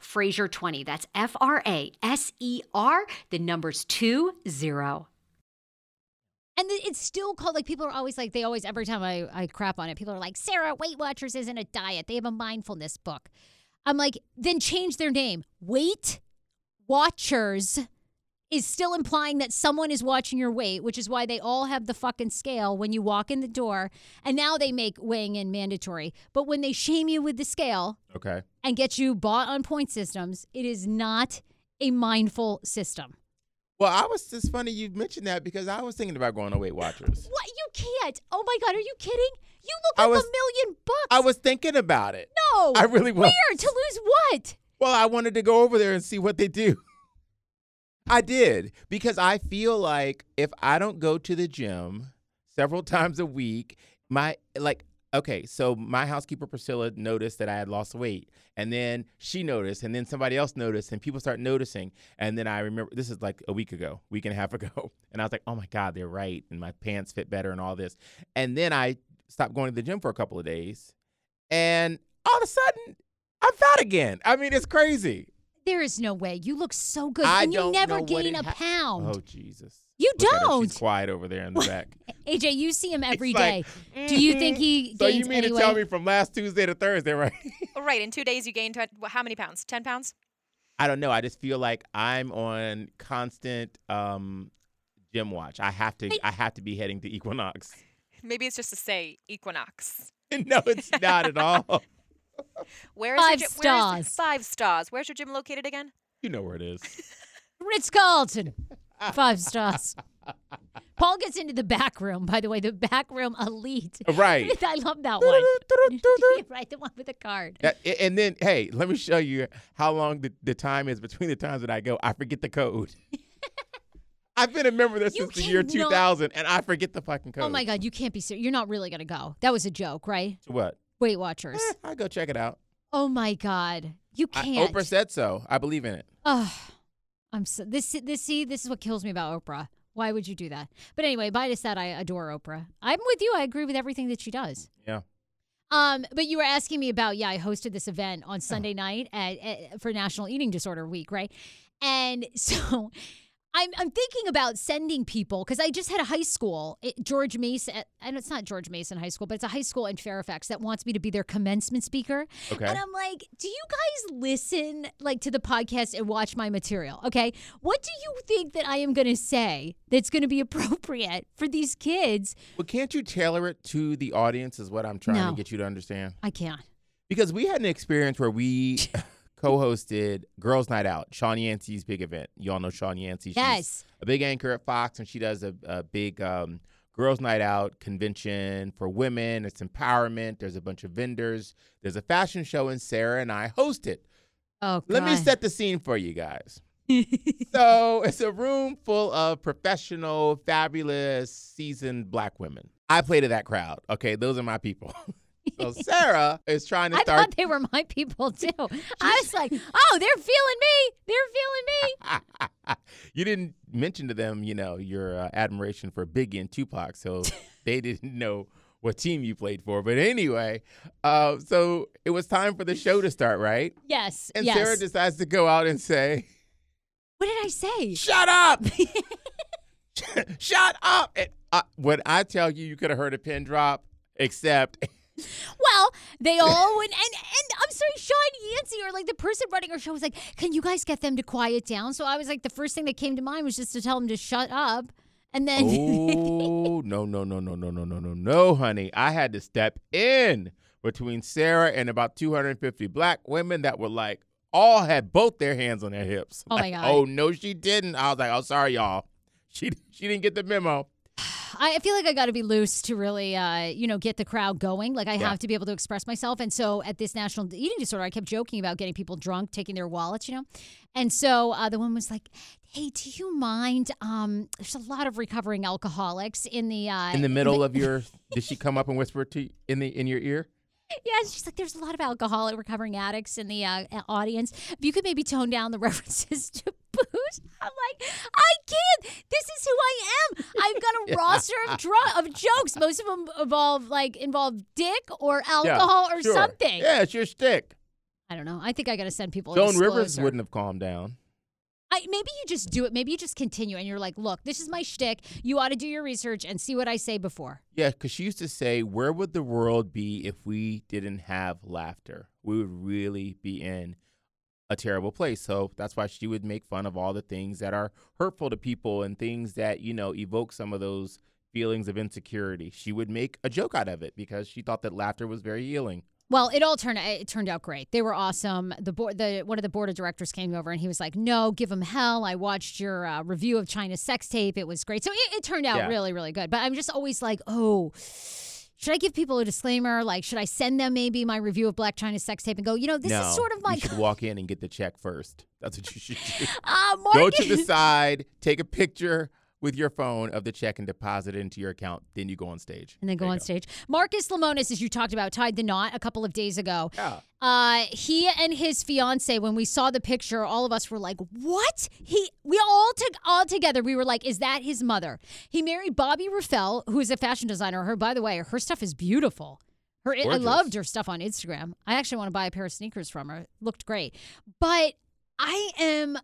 Fraser20. That's F R A S E R, the numbers two zero. And it's still called like people are always like they always every time I, I crap on it, people are like, Sarah, Weight Watchers isn't a diet. They have a mindfulness book. I'm like, then change their name. Weight Watchers is still implying that someone is watching your weight, which is why they all have the fucking scale when you walk in the door. And now they make weighing in mandatory. But when they shame you with the scale Okay. and get you bought on point systems, it is not a mindful system. Well, I was just funny you mentioned that because I was thinking about going to Weight Watchers. What? You can't. Oh my God, are you kidding? You look I like was- a million bucks. I was thinking about it. No. I really was. Where? To lose what? Well, I wanted to go over there and see what they do. I did because I feel like if I don't go to the gym several times a week, my like okay, so my housekeeper Priscilla noticed that I had lost weight, and then she noticed, and then somebody else noticed, and people start noticing, and then I remember this is like a week ago, week and a half ago, and I was like, oh my god, they're right, and my pants fit better, and all this, and then I stopped going to the gym for a couple of days, and all of a sudden I'm fat again. I mean, it's crazy. There is no way. You look so good, I and you don't never know gain a ha- pound. Oh Jesus! You Look at her. don't. She's quiet over there in the back. AJ, you see him every It's day. like, Do you think he so you mean any to tell me from last Tuesday to Thursday, right? Right. In two days, you gained tw- wh- how many pounds? 10 pounds? I don't know. I just feel like I'm on constant um, gym watch. I have to. I have to be heading to Equinox. Maybe it's just to say Equinox. no, it's not at all. Where is Five your gym? where is- stars. five stars. Where's your gym located again? You know where it is. Ritz Carlton. Five stars. Paul gets into the back room, by the way, the back room elite. Oh, right. I love that one. right, the one with the card. That- and then, hey, let me show you how long the, the time is between the times that I go. I forget the code. I've been a member there You since the year cannot- 2000, and I forget the fucking code. Oh my God, you can't be serious. You're not really going to go. That was a joke, right? What? Weight Watchers. Eh, I go check it out. Oh my God. You can't. Oprah said so. I believe in it. Oh, I'm so this this see this is what kills me about Oprah. Why would you do that? But anyway, minus that, I adore Oprah. I'm with you. I agree with everything that she does. Yeah. Um, but you were asking me about yeah, I hosted this event on Sunday night at, at, for National Eating Disorder Week, right? And so I'm I'm thinking about sending people because I just had a high school, it, George Mason. Eh, and it's not George Mason High School, but it's a high school in Fairfax that wants me to be their commencement speaker. Okay. And I'm like, do you guys listen like to the podcast and watch my material? Okay. What do you think that I am going to say that's going to be appropriate for these kids? But can't you tailor it to the audience? Is what I'm trying No. to get you to understand. I can't. Because we had an experience where we co-hosted Girls Night Out, Shawn Yancy's big event. You all know Shawn Yancy. She's Yes. a big anchor at Fox, and she does a, a big um, Girls Night Out convention for women. It's empowerment. There's a bunch of vendors. There's a fashion show, and Sarah and I host it. Oh, God. Let me set the scene for you guys. so it's a room full of professional, fabulous, seasoned black women. I play to that crowd. Okay, those are my people. so Sarah is trying to I start. I thought they were my people too. I was like, oh, they're feeling me. They're feeling me. you didn't mention to them, you know, your uh, admiration for Biggie and Tupac, so they didn't know what team you played for. But anyway, uh, so it was time for the show to start, right? Yes. And yes. Sarah decides to go out and say, what did I say? "Shut up! Shut up!" And, uh, when I tell you, you could have heard a pin drop, except Well, they all went, and and I'm sorry, Shawn Yancy or like the person running our show was like, "Can you guys get them to quiet down?" So I was like, the first thing that came to mind was just to tell them to shut up, and then oh no no no no no no no no no honey. I had to step in between sarah and about 250 black women that were like all had both their hands on their hips. Oh, my God. oh no she didn't. I was like oh sorry y'all. She she didn't get the memo I feel like I got to be loose to really, uh, you know, get the crowd going. Like I Yeah. have to be able to express myself. And so at this national eating disorder, I kept joking about getting people drunk, taking their wallets, you know. And so uh, the woman was like, "Hey, do you mind? Um, there's a lot of recovering alcoholics in the uh, in the middle of your did she come up and whisper to you in the in your ear Yeah, she's like, there's a lot of alcoholic recovering addicts in the uh, audience. If you could maybe tone down the references to booze, I'm like, I can't. This is who I am. I've got a roster of dr- of jokes. Most of them involve like involve dick or alcohol yeah, or sure. something. yeah it's your stick I don't know. I think I got to send people. a joan rivers wouldn't have calmed down I, maybe you just do it. Maybe you just continue, and you're like, look, this is my shtick. You ought to do your research and see what I say before. Yeah, because she used to say, Where would the world be if we didn't have laughter? We would really be in a terrible place. So that's why she would make fun of all the things that are hurtful to people and things that, you know, evoke some of those feelings of insecurity. She would make a joke out of it because she thought that laughter was very healing. Well, it all turned it turned out great. They were awesome. The board, the one of the board of directors came over and he was like, "No, give them hell." I watched your uh, review of Chyna's sex tape. It was great. So it, it turned out Yeah. really, really good. But I'm just always like, oh. Should I give people a disclaimer? Like, should I send them maybe my review of Blac Chyna's sex tape and go, you know, this no, is sort of my you should walk in and get the check first. That's what you should do. uh, Go market- to the side, take a picture with your phone of the check and deposit it into your account. Then you go on stage. and then go on stage. Marcus Lemonis, as you talked about, tied the knot a couple of days ago. Yeah. Uh, he and his fiance, when we saw the picture, all of us were like, "What?" He, we all took all together. We were like, "Is that his mother?" He married Bobbi Raffel, who is a fashion designer. Her, by the way, her stuff is beautiful. Her, I loved her stuff on Instagram. I actually want to buy a pair of sneakers from her. It looked great, but I am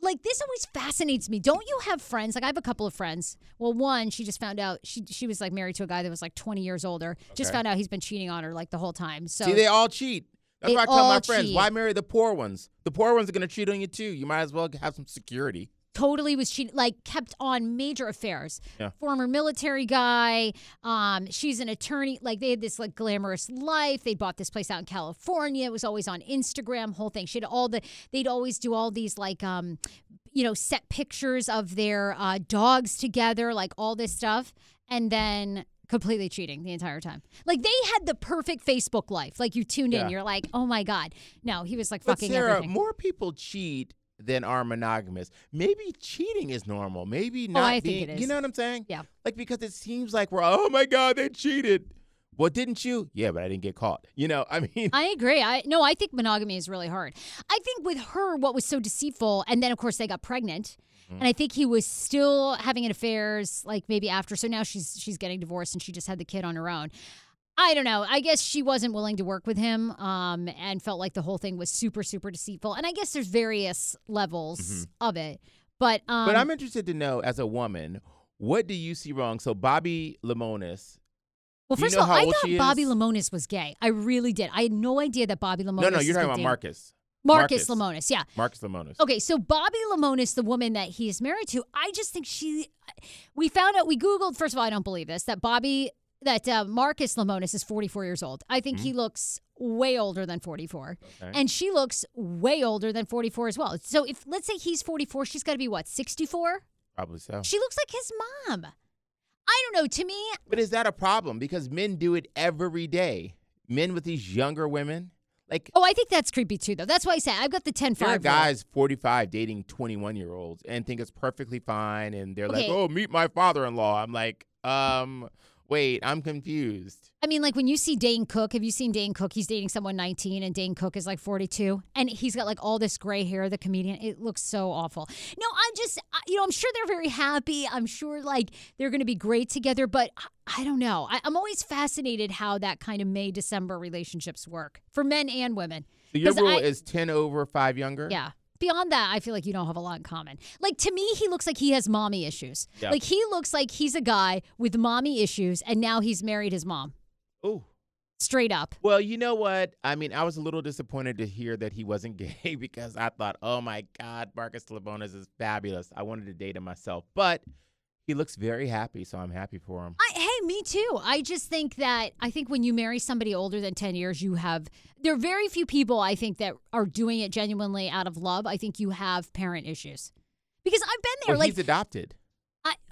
like this always fascinates me. Don't you have friends? Like I have a couple of friends. Well, one, she just found out she she was like married to a guy that was like 20 years older. Just Okay. found out he's been cheating on her like the whole time. So See, they all cheat. That's They why I tell my all friends, cheat. why marry the poor ones? The poor ones are going to cheat on you too. You might as well have some security. Totally was cheating like kept on major affairs Yeah. former military guy um she's an attorney like they had this like glamorous life they bought this place out in california it was always on instagram whole thing she had all the they'd always do all these like um you know, set pictures of their uh, dogs together, like all this stuff, and then completely cheating the entire time. Like they had the perfect Facebook life. Like you tuned in, you're like, oh my god. No, he was like But fucking Sarah, everything. more people cheat than are monogamous. Maybe cheating is normal. Maybe not Oh, I think it is. You know what I'm saying? Yeah. Like because it seems like we're oh my god they cheated. Well, didn't you? Yeah, but I didn't get caught. You know, I mean, I agree. I no, I think monogamy is really hard. I think with her, what was so deceitful, and then of course they got pregnant, Mm-hmm. and I think he was still having an affairs, like maybe after. So now she's she's getting divorced, and she just had the kid on her own. I don't know. I guess she wasn't willing to work with him, um, and felt like the whole thing was super super deceitful. And I guess there's various levels of it, but um, Mm-hmm. but I'm interested to know as a woman, what do you see wrong? So Bobby Lemonis. well, do you first know of all, I thought Bobby is? Lemonis was gay. I really did. I had no idea that Bobby Lemonis. no, no, you're talking about Marcus. Marcus, Marcus. Lemonis. Yeah. Marcus Lemonis. Okay, so Bobby Lemonis, the woman that he is married to, I just think she. We found out. We googled. First of all, I don't believe this. That Bobby, that uh, Marcus Lemonis is 44 years old. I think he looks way older than 44, Okay. and she looks way older than 44 as well. So if let's say he's 44, she's got to be what 64. Probably so. She looks like his mom. I don't know. To me, But is that a problem? Because men do it every day. Men with these younger women. Like oh, I think that's creepy too, though. That's why I say I've got the 10 there are 5. guys 45 dating 21 year olds and think it's perfectly fine and they're like, "Oh, meet my father-in-law." I'm like, "Um, wait, I'm confused." I mean, like when you see Dane Cook, have you seen Dane Cook? He's dating someone 19 and Dane Cook is like 42 and he's got like all this gray hair, the comedian. It looks so awful. No, I'm just, you know, I'm sure they're very happy. I'm sure like they're going to be great together, but I- don't know. I, I'm always fascinated how that kind of May December relationships work for men and women. So your rule I- is 10 over 5 younger? Yeah. Beyond that, I feel like you don't have a lot in common. Like to me, he looks like he has mommy issues. Yeah. Like he looks like he's a guy with mommy issues and now he's married his mom. Ooh. Straight up. Well, you know what? I mean, I was a little disappointed to hear that he wasn't gay because I thought, "Oh my god, Marcus Lemonis is fabulous. I wanted to date him myself." But he looks very happy, so I'm happy for him. I, hey, me too. I just think that I think when you marry somebody older than 10 years, you have, there are very few people I think that are doing it genuinely out of love. I think you have parent issues. Because I've been there. Well, like, he's adopted.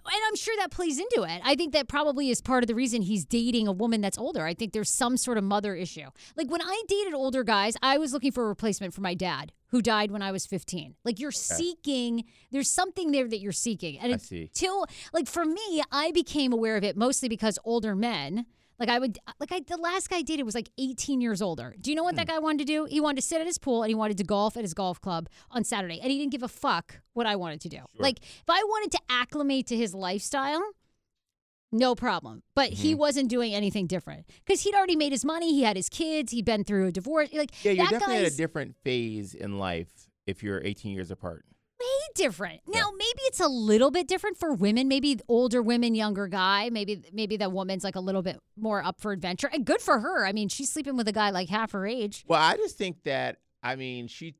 And I'm sure that plays into it. I think that probably is part of the reason he's dating a woman that's older. I think there's some sort of mother issue. Like when I dated older guys, I was looking for a replacement for my dad, who died when I was 15. Like you're seeking, there's something there that you're seeking. And until, like for me, I became aware of it mostly because older men. Like I would, like I, the last guy I dated was like 18 years older. Do you know what Hmm. that guy wanted to do? He wanted to sit at his pool and he wanted to golf at his golf club on Saturday, and he didn't give a fuck what I wanted to do. Like if I wanted to acclimate to his lifestyle, no problem. But Mm-hmm. he wasn't doing anything different because he'd already made his money. He had his kids. He'd been through a divorce. Like Yeah, you're that definitely at a guy's different phase in life if you're 18 years apart. Way different. Now maybe it's a little bit different for women. Maybe older women, younger guy. Maybe maybe that woman's like a little bit more up for adventure. And good for her. I mean, she's sleeping with a guy like half her age. Well, I just think that I mean she,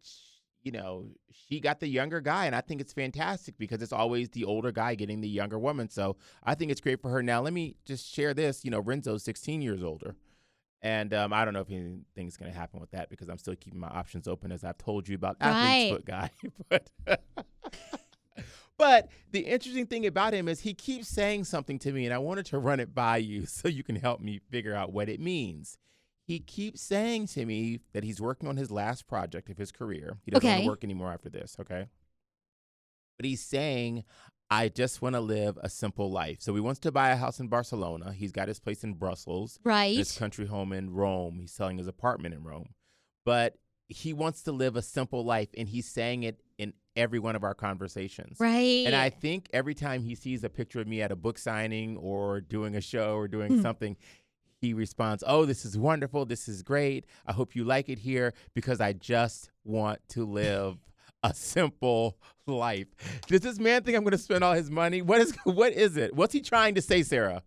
you know, she got the younger guy, and I think it's fantastic because it's always the older guy getting the younger woman. So I think it's great for her. Now, let me just share this. You know, Renzo's 16 years older, and um, I don't know if anything's going to happen with that because I'm still keeping my options open, as I've told you about athlete's Right. foot guy. but but the interesting thing about him is he keeps saying something to me, and I wanted to run it by you so you can help me figure out what it means he keeps saying to me that he's working on his last project of his career. He doesn't want to work anymore after this, okay? But he's saying, I just want to live a simple life. So he wants to buy a house in Barcelona. He's got his place in Brussels, Right. his country home in Rome. He's selling his apartment in Rome. But he wants to live a simple life, and he's saying it in every one of our conversations. Right. And I think every time he sees a picture of me at a book signing or doing a show or doing Hmm. something, he responds, Oh, this is wonderful. This is great. I hope you like it here because I just want to live a simple life. Does this man think I'm going to spend all his money? What is what is it? What's he trying to say, Sarah?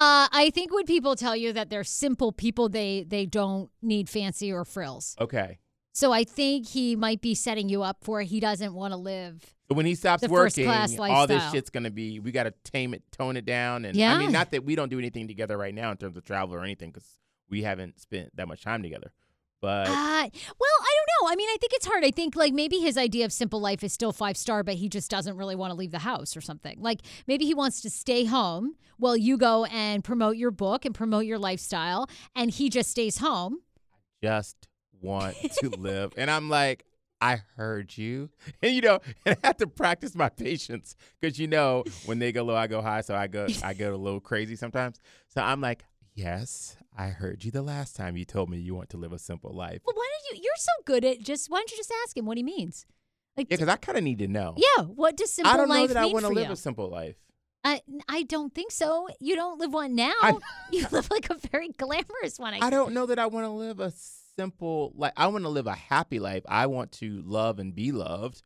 Uh, I think when people tell you that they're simple people, they they don't need fancy or frills. Okay. So I think he might be setting you up for he doesn't want to live. When he stops working, all this shit's gonna be. We gotta tame it, tone it down, and yeah. I mean, not that we don't do anything together right now in terms of travel or anything, because we haven't spent that much time together. But Uh, well, I don't know. I mean, I think it's hard. I think like maybe his idea of simple life is still five star, but he just doesn't really want to leave the house or something. Like maybe he wants to stay home while you go and promote your book and promote your lifestyle, and he just stays home. I just want to live. And I'm like, I heard you. And you know, and I have to practice my patience because you know, when they go low, I go high. So I go I go a little crazy sometimes. So I'm like, yes, I heard you the last time you told me you want to live a simple life. Well, why don't you? You're so good at just. Why don't you just ask him what he means? Like, Yeah, because I kind of need to know. yeah, what does simple life mean? I don't know life that I mean want to for live you? a simple life. I, I don't think so. You don't live one now. I- you live like a very glamorous one. I, I don't know that I want to live a simple life. I want to live a happy life. I want to love and be loved.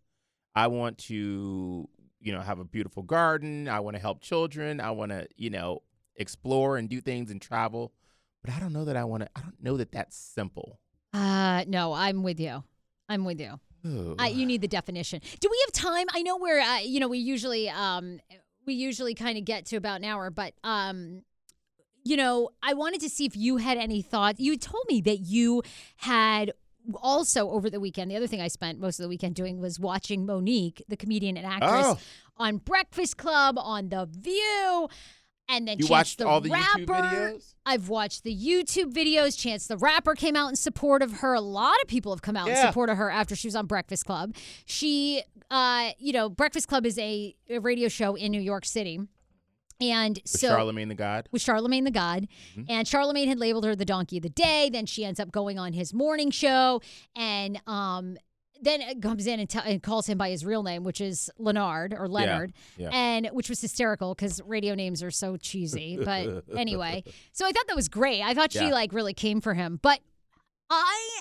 I want to, you know, have a beautiful garden. I want to help children. I want to, you know, explore and do things and travel. But I don't know that I want to I don't know that that's simple. Uh, no, I'm with you. I'm with you. Uh, you need the definition. Do we have time? I know we're, uh, you know, we usually, um, we usually kind of get to about an hour, but, um, you know, I wanted to see if you had any thoughts. You told me that you had also over the weekend. The other thing I spent most of the weekend doing was watching Mo'Nique, the comedian and actress, Oh. on Breakfast Club, on The View, and then you Chance watched the all the Rapper. YouTube videos? I've watched the YouTube videos. Chance the Rapper came out in support of her. A lot of people have come out in support of her after she was on Breakfast Club. She, uh, you know, Breakfast Club is a, a radio show in New York City. And With so Charlemagne the God. with Charlemagne the God. Mm-hmm. And Charlemagne had labeled her the donkey of the day. Then she ends up going on his morning show. And um, then it comes in and, t- and calls him by his real name, which is Leonard or Leonard, yeah. and which was hysterical because radio names are so cheesy. But anyway, so I thought that was great. I thought she Yeah. like really came for him. But I,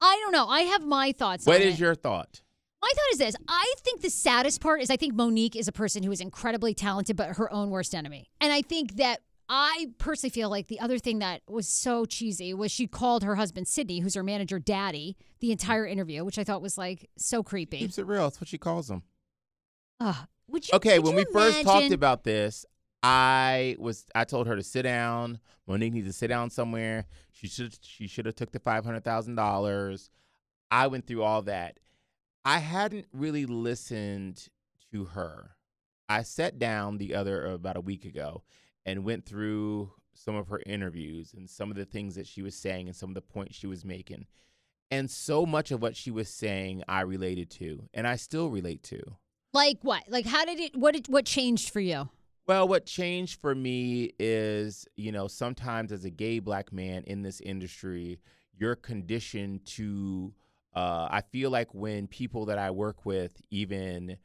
I don't know. I have my thoughts. What is it. your thought? My thought is this. I think the saddest part is I think Mo'Nique is a person who is incredibly talented, but her own worst enemy. And I think that I personally feel like the other thing that was so cheesy was she called her husband Sidney, who's her manager, daddy, the entire interview, which I thought was like so creepy. Keeps it real. That's what she calls them. Ugh. would you? Okay, when you we first talked about this, I was I told her to sit down. Monique needs to sit down somewhere. She should she should have took the five hundred thousand dollars. I went through all that. I hadn't really listened to her. I sat down the other about a week ago and went through some of her interviews and some of the things that she was saying and some of the points she was making. And so much of what she was saying I related to and I still relate to. like what? Like how did it? What did what changed for you? Well, what changed for me is, you know, sometimes as a gay black man in this industry, you're conditioned to. Uh, I feel like when people that I work with even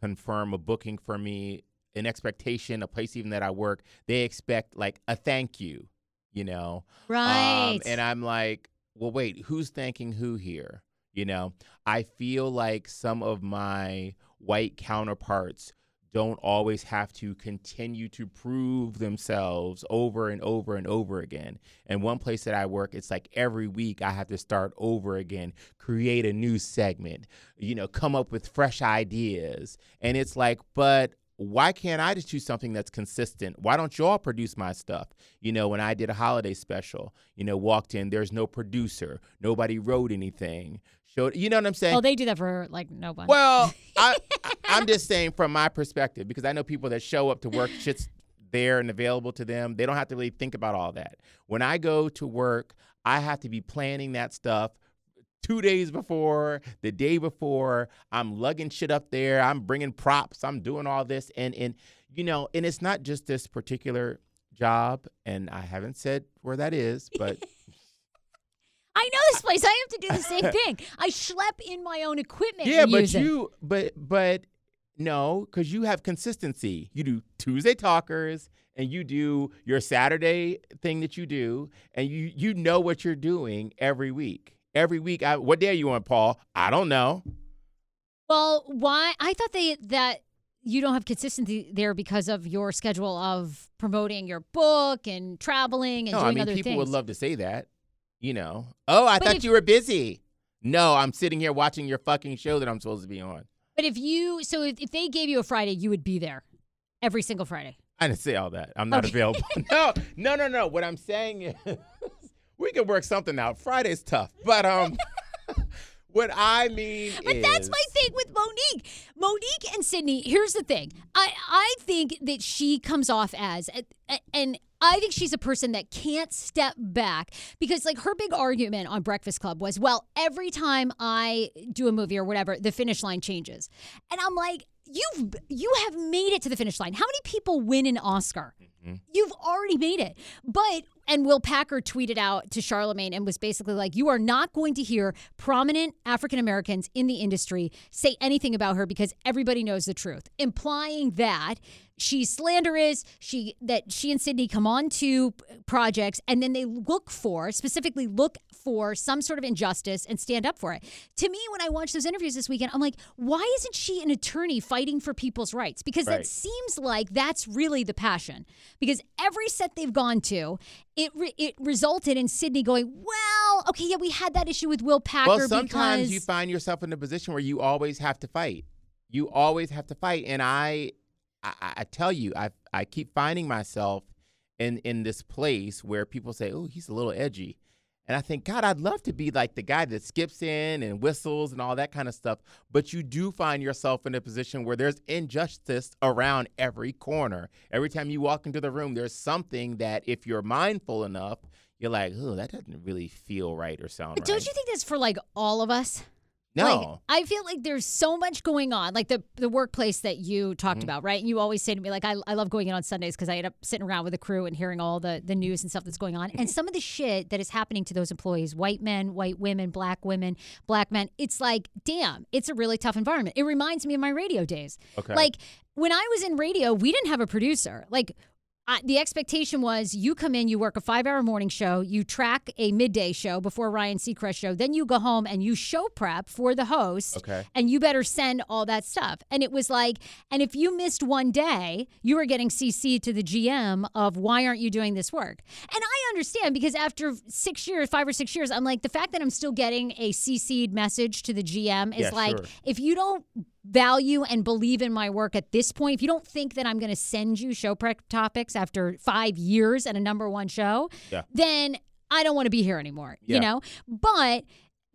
confirm a booking for me, an expectation, a place even that I work, they expect like a thank you, you know? Right. Um, and I'm like, well, wait, who's thanking who here? You know, I feel like some of my white counterparts don't always have to continue to prove themselves over and over and over again. And one place that I work, it's like every week I have to start over again, create a new segment, you know, come up with fresh ideas. And it's like, but why can't I just do something that's consistent? Why don't y'all produce my stuff? You know, when I did a holiday special, you know, walked in, there's no producer, nobody wrote anything. Showed, you know what I'm saying? well, they do that for like no one. Well, I, I, I'm just saying from my perspective because I know people that show up to work, shit's there and available to them. They don't have to really think about all that. When I go to work, I have to be planning that stuff two days before, the day before. I'm lugging shit up there. I'm bringing props. I'm doing all this, and and you know, and it's not just this particular job. And I haven't said where that is, but I know this place. I have to do the same thing. I schlep in my own equipment. Yeah, but use it. you, but but no, because you have consistency. You do Tuesday talkers, and you do your Saturday thing that you do, and you you know what you're doing every week. Every week, I, what day are you on, Paul? I don't know. Well, why? I thought they that you don't have consistency there because of your schedule of promoting your book and traveling and No, doing I mean other people things. would love to say that. You know, oh, I But thought if- you were busy. No, I'm sitting here watching your fucking show that I'm supposed to be on. but if you, so if, if they gave you a Friday, you would be there every single Friday. I didn't say all that. I'm not Okay. available. no, no, no, no. What I'm saying is we can work something out. Friday's tough, but um, what I mean But is, that's my thing with Mo'Nique. Mo'Nique and Sidney, here's the thing. I, I think that she comes off as, and I think she's a person that can't step back because, like, her big argument on Breakfast Club was, well, every time I do a movie or whatever, the finish line changes. And I'm like, you've you have made it to the finish line. How many people win an Oscar? Mm-hmm. You've already made it. But and Will Packer tweeted out to Charlemagne and was basically like, You are not going to hear prominent African Americans in the industry say anything about her because everybody knows the truth, implying that she's slanderous, she that she and Sidney come on to projects and then they look for, specifically look for some sort of injustice and stand up for it. To me, when I watched those interviews this weekend, I'm like, why isn't she an attorney fighting for people's rights? Because Right. that seems like that's really the passion. Because every set they've gone to, it re- it resulted in Sidney going, well, okay, yeah, we had that issue with Will Packer Well, sometimes because you find yourself in a position where you always have to fight. You always have to fight, and I, I, I tell you, I, I keep finding myself in in this place where people say, "Oh, he's a little edgy," and I think, God, I'd love to be like the guy that skips in and whistles and all that kind of stuff. But you do find yourself in a position where there's injustice around every corner. Every time you walk into the room, there's something that, if you're mindful enough, you're like, "Oh, that doesn't really feel right or sound But right." don't you think that's for like all of us? No. Like, I feel like there's so much going on, like the the workplace that you talked Mm-hmm. about, right? And you always say to me, like, I, I love going in on Sundays because I end up sitting around with the crew and hearing all the, the news and stuff that's going on. And some of the shit that is happening to those employees, white men, white women, black women, black men, it's like, damn, it's a really tough environment. It reminds me of my radio days. Okay. Like when I was in radio, we didn't have a producer. Like I, the expectation was you come in, you work a five hour morning show, you track a midday show before Ryan Seacrest show, then you go home and you show prep for the host. Okay. And you better send all that stuff. And it was like, and if you missed one day, you were getting CC to the GM of why aren't you doing this work? And I understand because after six years, five or six years, I'm like, the fact that I'm still getting a CC'd message to the GM is Yeah, like, sure. if you don't value and believe in my work at this point, if you don't think that I'm going to send you show prep topics after five years at a number one show, Yeah. then I don't want to be here anymore, Yeah. you know? But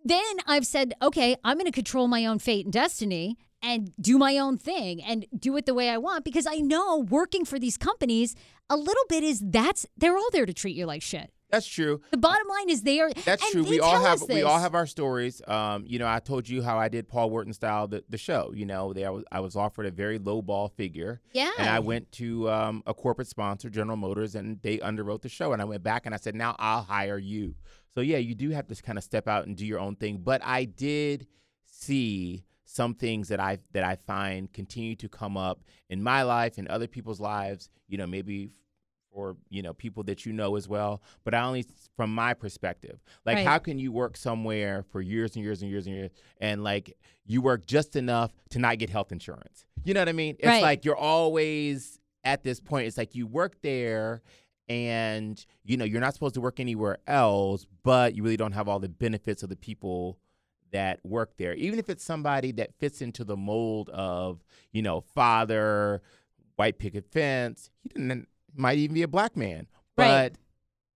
then I've said, okay, I'm going to control my own fate and destiny and do my own thing and do it the way I want because I know working for these companies, a little bit is that's, they're all there to treat you like shit. That's true. The bottom line is they are. That's true. they We all have we all have our stories. Um, you know, I told you how I did Paul Wharton style the, the show. You know, there I was I was offered a very low ball figure. Yeah. And I went to um, a corporate sponsor, General Motors, and they underwrote the show. And I went back and I said, now I'll hire you. So yeah, you do have to kind of step out and do your own thing. But I did see some things that I that I find continue to come up in my life and other people's lives. You know, maybe for you know people that you know as well. But I only from my perspective, like Right. how can you work somewhere for years and years and years and years, and like you work just enough to not get health insurance? You know what I mean? It's Right. like you're always at this point. It's like you work there. And you know you're not supposed to work anywhere else, but you really don't have all the benefits of the people that work there. Even if it's somebody that fits into the mold of, you know, father, white picket fence, he didn't might even be a black man. Right. But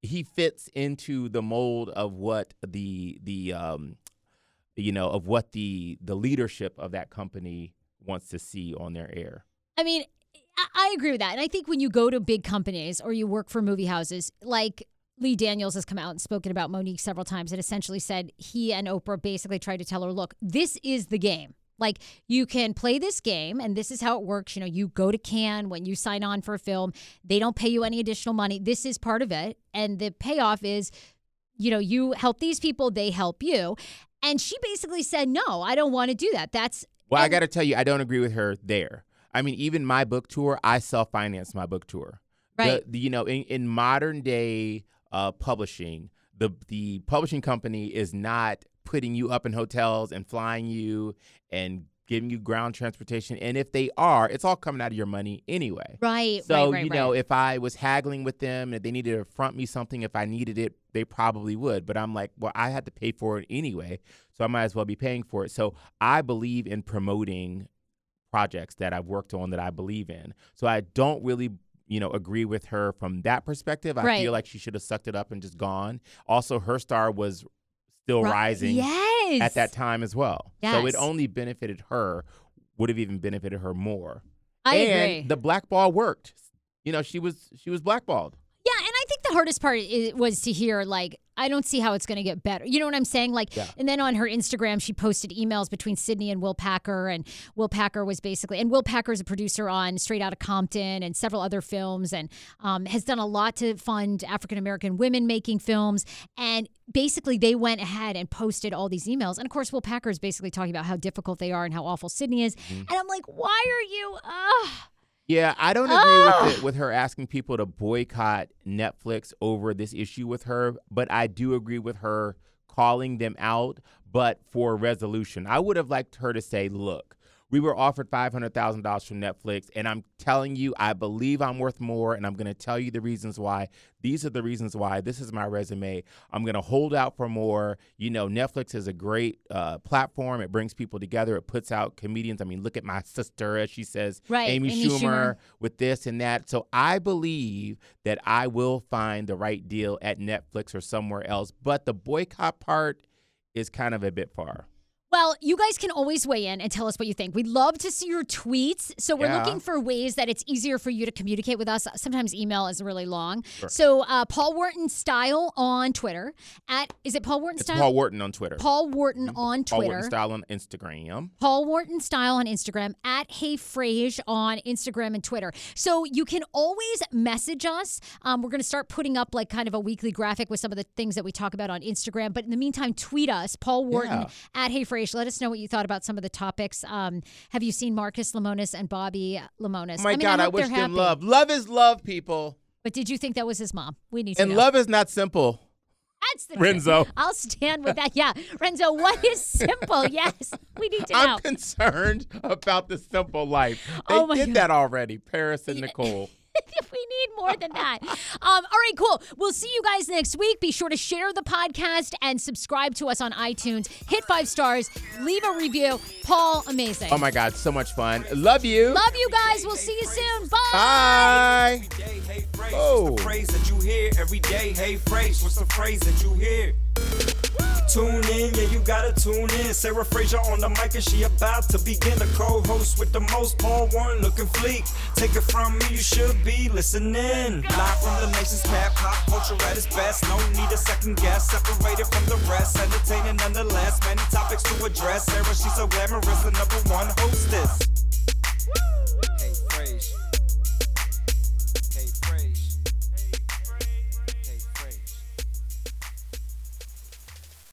he fits into the mold of what the the um you know, of what the the leadership of that company wants to see on their air. I mean, I, I agree with that. And I think when you go to big companies or you work for movie houses, like Lee Daniels has come out and spoken about Mo'Nique several times and essentially said he and Oprah basically tried to tell her, look, this is the game. Like you can play this game and this is how it works. You know, you go to Cannes when you sign on for a film, they don't pay you any additional money. This is part of it. And the payoff is, you know, you help these people, they help you. And she basically said, no, I don't want to do that. That's Well, I got to tell you, I don't agree with her there. I mean, even my book tour, I self financed my book tour. The- Right. The, you know, in, in modern day uh, publishing, the the publishing company is not putting you up in hotels and flying you and giving you ground transportation. And if they are, it's all coming out of your money anyway. right, So right, right, you know, right. if I was haggling with them and they needed to front me something, if I needed it, they probably would. But I'm like, well, I had to pay for it anyway, so I might as well be paying for it. So I believe in promoting projects that I've worked on that I believe in. So I don't really. You know, agree with her from that perspective. I Right. feel like she should have sucked it up and just gone. Also, her star was still Ri- rising. Yes. at that time as well. So it only benefited her, would have even benefited her more. I and agree. the blackball worked. You know, she was she was blackballed. Yeah, and I think the hardest part was to hear like I don't see how it's going to get better. You know what I'm saying? Like, Yeah. and then on her Instagram, she posted emails between Sidney and Will Packer, and Will Packer was basically, and Will Packer is a producer on Straight Outta Compton and several other films, and um, has done a lot to fund African American women making films. And basically, they went ahead and posted all these emails, and of course, Will Packer is basically talking about how difficult they are and how awful Sidney is. Mm-hmm. And I'm like, why are you? Ugh. Yeah, I don't agree with oh! it with her asking people to boycott Netflix over this issue with her, but I do agree with her calling them out, but for resolution. I would have liked her to say, look, we were offered $500,000 from Netflix, and I'm telling you, I believe I'm worth more, and I'm going to tell you the reasons why. These are the reasons why. This is my resume. I'm going to hold out for more. You know, Netflix is a great uh, platform. It brings people together. It puts out comedians. I mean, look at my sister, as she says, Right, Amy, Amy Schumer, Schumer. with this and that. So I believe that I will find the right deal at Netflix or somewhere else. But the boycott part is kind of a bit far. Well, you guys can always weigh in and tell us what you think. We'd love to see your tweets. So we're Yeah. looking for ways that it's easier for you to communicate with us. Sometimes email is really long. So uh, Paul Wharton Style on Twitter. At is it Paul Wharton It's Style? Paul Wharton on Twitter. Paul Wharton on Twitter. Paul Wharton Style on Instagram. Paul Wharton Style on Instagram, at Hey Frase on Instagram and Twitter. So you can always message us. Um, we're going to start putting up like kind of a weekly graphic with some of the things that we talk about on Instagram. But in the meantime, tweet us, Paul Wharton Yeah. at Hey Frase. Let us know what you thought about some of the topics. Um, have you seen Marcus Lemonis and Bobbi Lemonis? Oh my I mean, God, I, I, wish they're them happy. love. Love is love, people. But did you think that was his mom? We need to And know. love is not simple. That's the Renzo. I'll stand with that. Yeah, Renzo. What is simple? Yes, we need to. I'm concerned about the simple life. They Oh my did God. that already, Paris and Nicole. we need more than that. Um, all right, cool. We'll see you guys next week. Be sure to share the podcast and subscribe to us on iTunes. Hit five stars, leave a review. Paul, amazing. Oh my God, so much fun. Love you. Love you guys. We'll see you soon. Bye. Bye. Day, Hey Frase. Oh. Tune in, yeah, you gotta tune in. Sarah Fraser on the mic and she about to begin. The co-host with the most, Paul Wharton looking fleek. Take it from me, you should be listening. Live from the nation's map, pop culture at its best. No need a second guess, separated from the rest. Entertaining nonetheless, many topics to address. Sarah, she's so glamorous, the number one hostess.